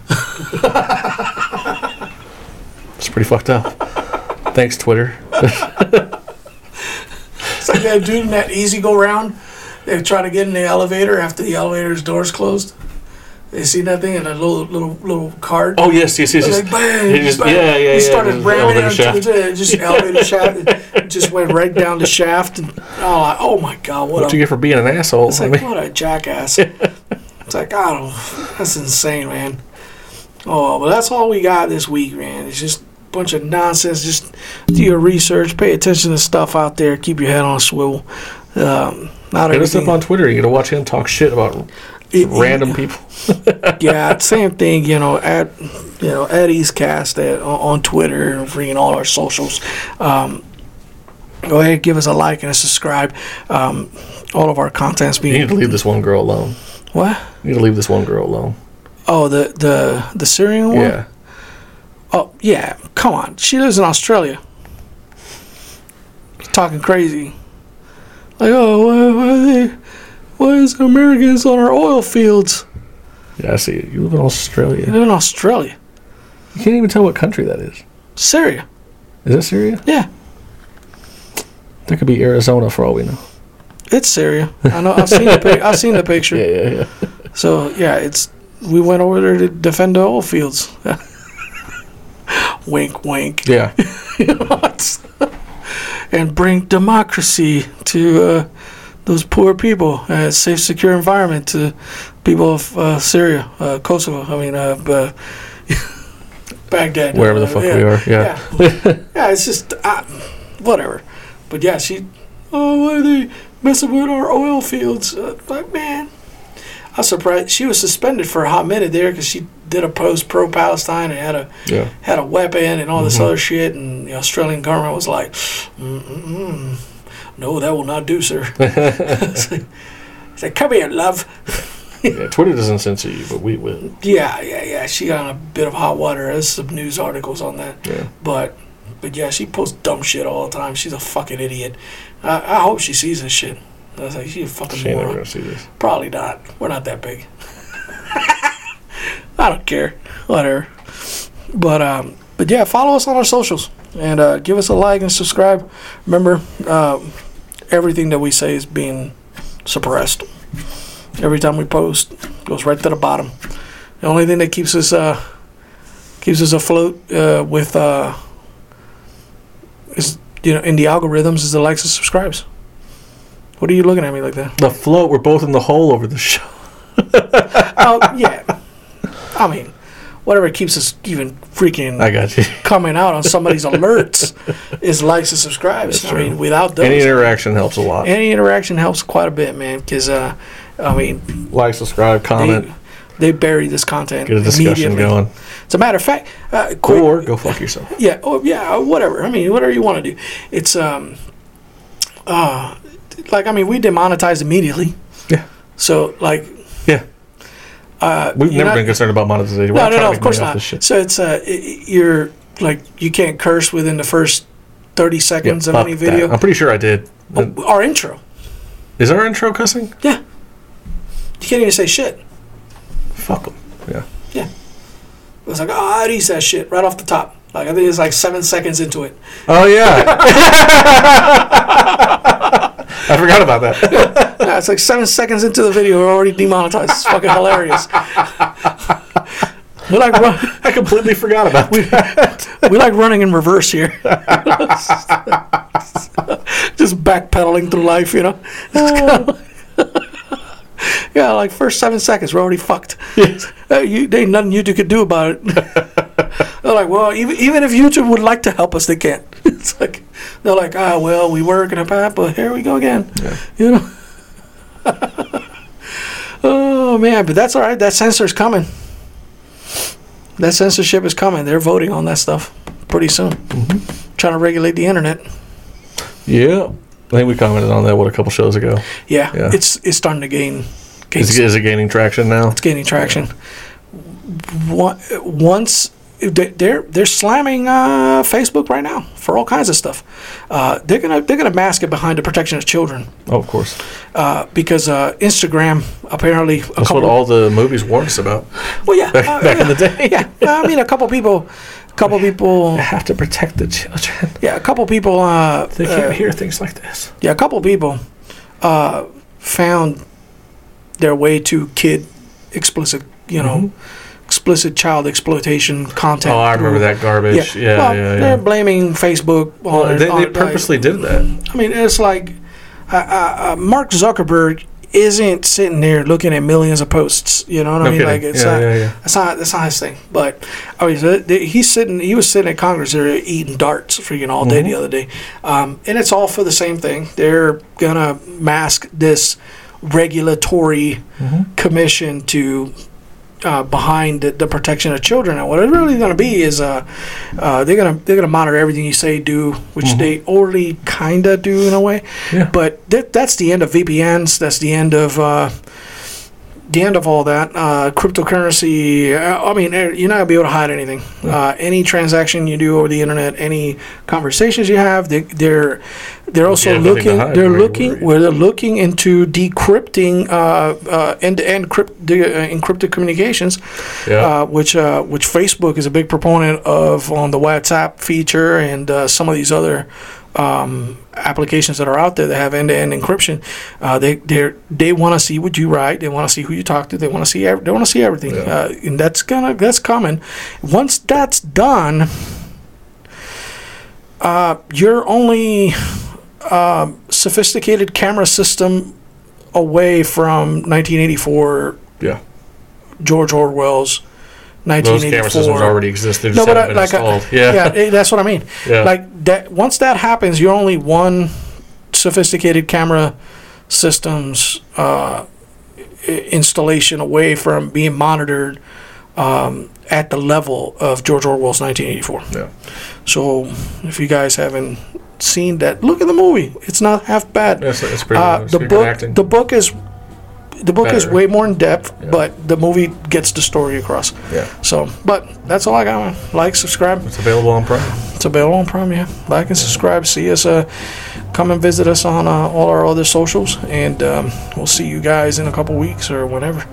*laughs* it's pretty fucked up. Thanks, Twitter. It's like that dude in that easy go round. They try to get in the elevator after the elevator's doors closed. They seen that thing in a little little little cart. Oh yes, yes, yes. yes. like bang, He just- bang. yeah, yeah, He started ramming elevator it shaft. into the just elevator shaft. It *laughs* just went right down the shaft. And oh, oh my god, what What'd a you get for being an asshole? it's I like mean, what a jackass. *laughs* it's like I don't. That's insane, man. Oh, but that's all we got this week, man. It's just a bunch of nonsense. Just do your research, pay attention to stuff out there, keep your head on a swivel. Um, not hit us up on Twitter. You get to watch him talk shit about it- *laughs* random people. *laughs* yeah, same thing. You know, at you know at Easecast at on, on Twitter and freaking all our socials. Um, go ahead, give us a like and a subscribe. Um, all of our content's You need to leave this one girl alone. what? You need to leave this one girl alone. Oh, the the the Syrian one. Yeah. Oh yeah, come on. She lives in Australia. Talking crazy. Like, oh, are they, why is Americans on our oil fields? Yeah, I see. You live in Australia. live in Australia. You can't even tell what country that is. Syria. Is that Syria? Yeah, That could be Arizona for all we know. it's Syria. I know. I've seen the pic- I've seen the picture. *laughs* Yeah, yeah, yeah. So yeah, it's we went over there to defend the oil fields. *laughs* wink, wink. Yeah. *laughs* You know, and bring democracy to uh, those poor people a safe, secure environment to people of uh, Syria, uh, Kosovo. I mean, uh, uh, *laughs* Baghdad, Wherever the uh, fuck yeah. we are. Yeah. Yeah, yeah it's just uh, whatever. But yeah, she. Oh, why are they messing with our oil fields? Uh, like, man, I was surprised. She was suspended for a hot minute there because she did a post pro Palestine and had a Yeah. had a weapon and all this Mhm. other shit. And the Australian government was like, Mm-mm-mm. "No, that will not do, sir." *laughs* it's said, come here, love. yeah. Twitter doesn't censor you, but we will. Yeah, yeah, yeah. She got a bit of hot water. There's some news articles on that. Yeah. But but yeah, she posts dumb shit all the time. She's a fucking idiot. I, I hope she sees this shit. I was like, she's a fucking She ain't never moron. gonna see this. Probably not. We're not that big. *laughs* I don't care. Whatever. But um, but yeah, follow us on our socials and uh, give us a like and subscribe. Remember, um, everything that we say is being suppressed. Every time we post, goes right to the bottom. The only thing that keeps us uh, keeps us afloat uh, with uh, is you know in the algorithms is the likes and subscribes. What are you looking at me like that? The float. We're both in the hole over the show. Oh yeah. I mean, whatever keeps us even freaking I got you. *laughs* coming out on somebody's alerts is likes and subscribes. That's I mean, without those, Any interaction helps a lot. Any interaction helps quite a bit, man. Because uh, I mean, Like, subscribe, comment, they, they bury this content get a discussion going. As a matter of fact, uh, quick, Or go fuck yourself. yeah, oh yeah, uh, whatever. I mean, whatever you want to do. It's um, uh, like I mean, we demonetized immediately. Yeah. So like. Uh, We've never not- been concerned about monetization. We're No, no, no, of course not. So it's uh, i- i- you're like you can't curse within the first thirty Yeah, seconds of fuck any that. video. I'm pretty sure I did. Oh, our intro, Is our intro cussing? yeah, you can't even say shit. Fuck them. Yeah. Yeah. It was like, oh, I'd eat that shit right off the top. Like I think it's like seven seconds into it. Oh yeah. *laughs* *laughs* I forgot about that. *laughs* It's like seven seconds into the video, we're already demonetized. It's fucking hilarious. we like run, *laughs* I completely forgot about that. *laughs* we like running in reverse here. Just backpedaling through life, you know. Like- yeah, like first seven seconds, we're already fucked. Uh, you, there ain't nothing YouTube could do about it. they're like, well, even even if YouTube would like to help us, they can't. *laughs* It's like they're like, ah, well, we were gonna pass, but here we go again. Yeah. *laughs* You know. *laughs* oh man, but that's all right. That censor's coming. That censorship is coming. They're voting on that stuff pretty soon. Trying to regulate the internet. Yeah. I think we commented on that what a couple shows ago. Yeah, Yeah. it's it's starting to gain. gain Is, it- is it gaining traction now? it's gaining traction. One- Once they're they're slamming uh, Facebook right now for all kinds of stuff. Uh, they're gonna they're gonna mask it behind the protection of children Oh, of course. uh, because uh, Instagram apparently a That's couple. what all the movies warned us about well, yeah, back, uh, back in the day. yeah. I mean, a couple people, a couple people, *laughs* I have to protect the children. yeah, a couple people. Uh, They can't hear things like this. Yeah, a couple people uh, found their way to kid explicit, you know, explicit child exploitation content. Mm-hmm. Oh, I remember that garbage. Yeah, well, yeah, They're blaming Facebook on Well, it. they, on they it, purposely did that. I mean, it's like uh, uh, Mark Zuckerberg isn't sitting there looking at millions of posts. You know what No I mean? kidding. Like it's yeah, not. yeah, yeah. That's not that's not his thing. But I mean, so he's sitting. He was sitting in Congress there eating darts freaking all day the Mhm. other day, um, and it's all for the same thing. They're gonna mask this regulatory Mhm. commission to. Uh, behind the, the protection of children, and what it's really going to be is, uh, uh, they're gonna they're gonna monitor everything you say, do, which Mhm. they already kinda do in a way. Yeah. But that that's the end of VPNs. That's the end of uh, the end of all that. Uh, cryptocurrency. uh, I mean, eh, you're not gonna be able to hide anything. Uh, any transaction you do over the internet, any conversations you have, they, they're they're also to looking. hide, They're right, looking. right. Where they're looking into decrypting uh, uh, end-to-end crypt, uh, encrypted communications Yeah. uh, which uh, which Facebook is a big proponent of on the WhatsApp feature and uh, some of these other um, applications that are out there that have end-to-end encryption. Uh, they they they want to see what you write. They want to see who you talk to. They want to see ev- they want to see everything. Yeah. Uh, and that's gonna that's coming. Once that's done. You're only um, sophisticated camera system away from 1984 Yeah. George Orwell's Those 1984. camera systems already exist. They just No, but I, haven't been like, I, installed. *laughs* yeah. yeah, eh, that's what I mean. Yeah. Like that. Once that happens, you're only one sophisticated camera systems uh, i- installation away from being monitored um, at the level of George Orwell's 1984. Yeah. So, if you guys haven't seen that, look at the movie. It's not half bad. It's, it's pretty Uh, the good book, acting. the book is, the book is way more in depth, Yeah. but the movie gets the story across. yeah. So, but that's all I got. Man. Like, subscribe. It's available on Prime. It's available on Prime. Yeah, like and subscribe. See us. Uh, come and visit us on uh, all our other socials, and um, we'll see you guys in a couple weeks or whenever.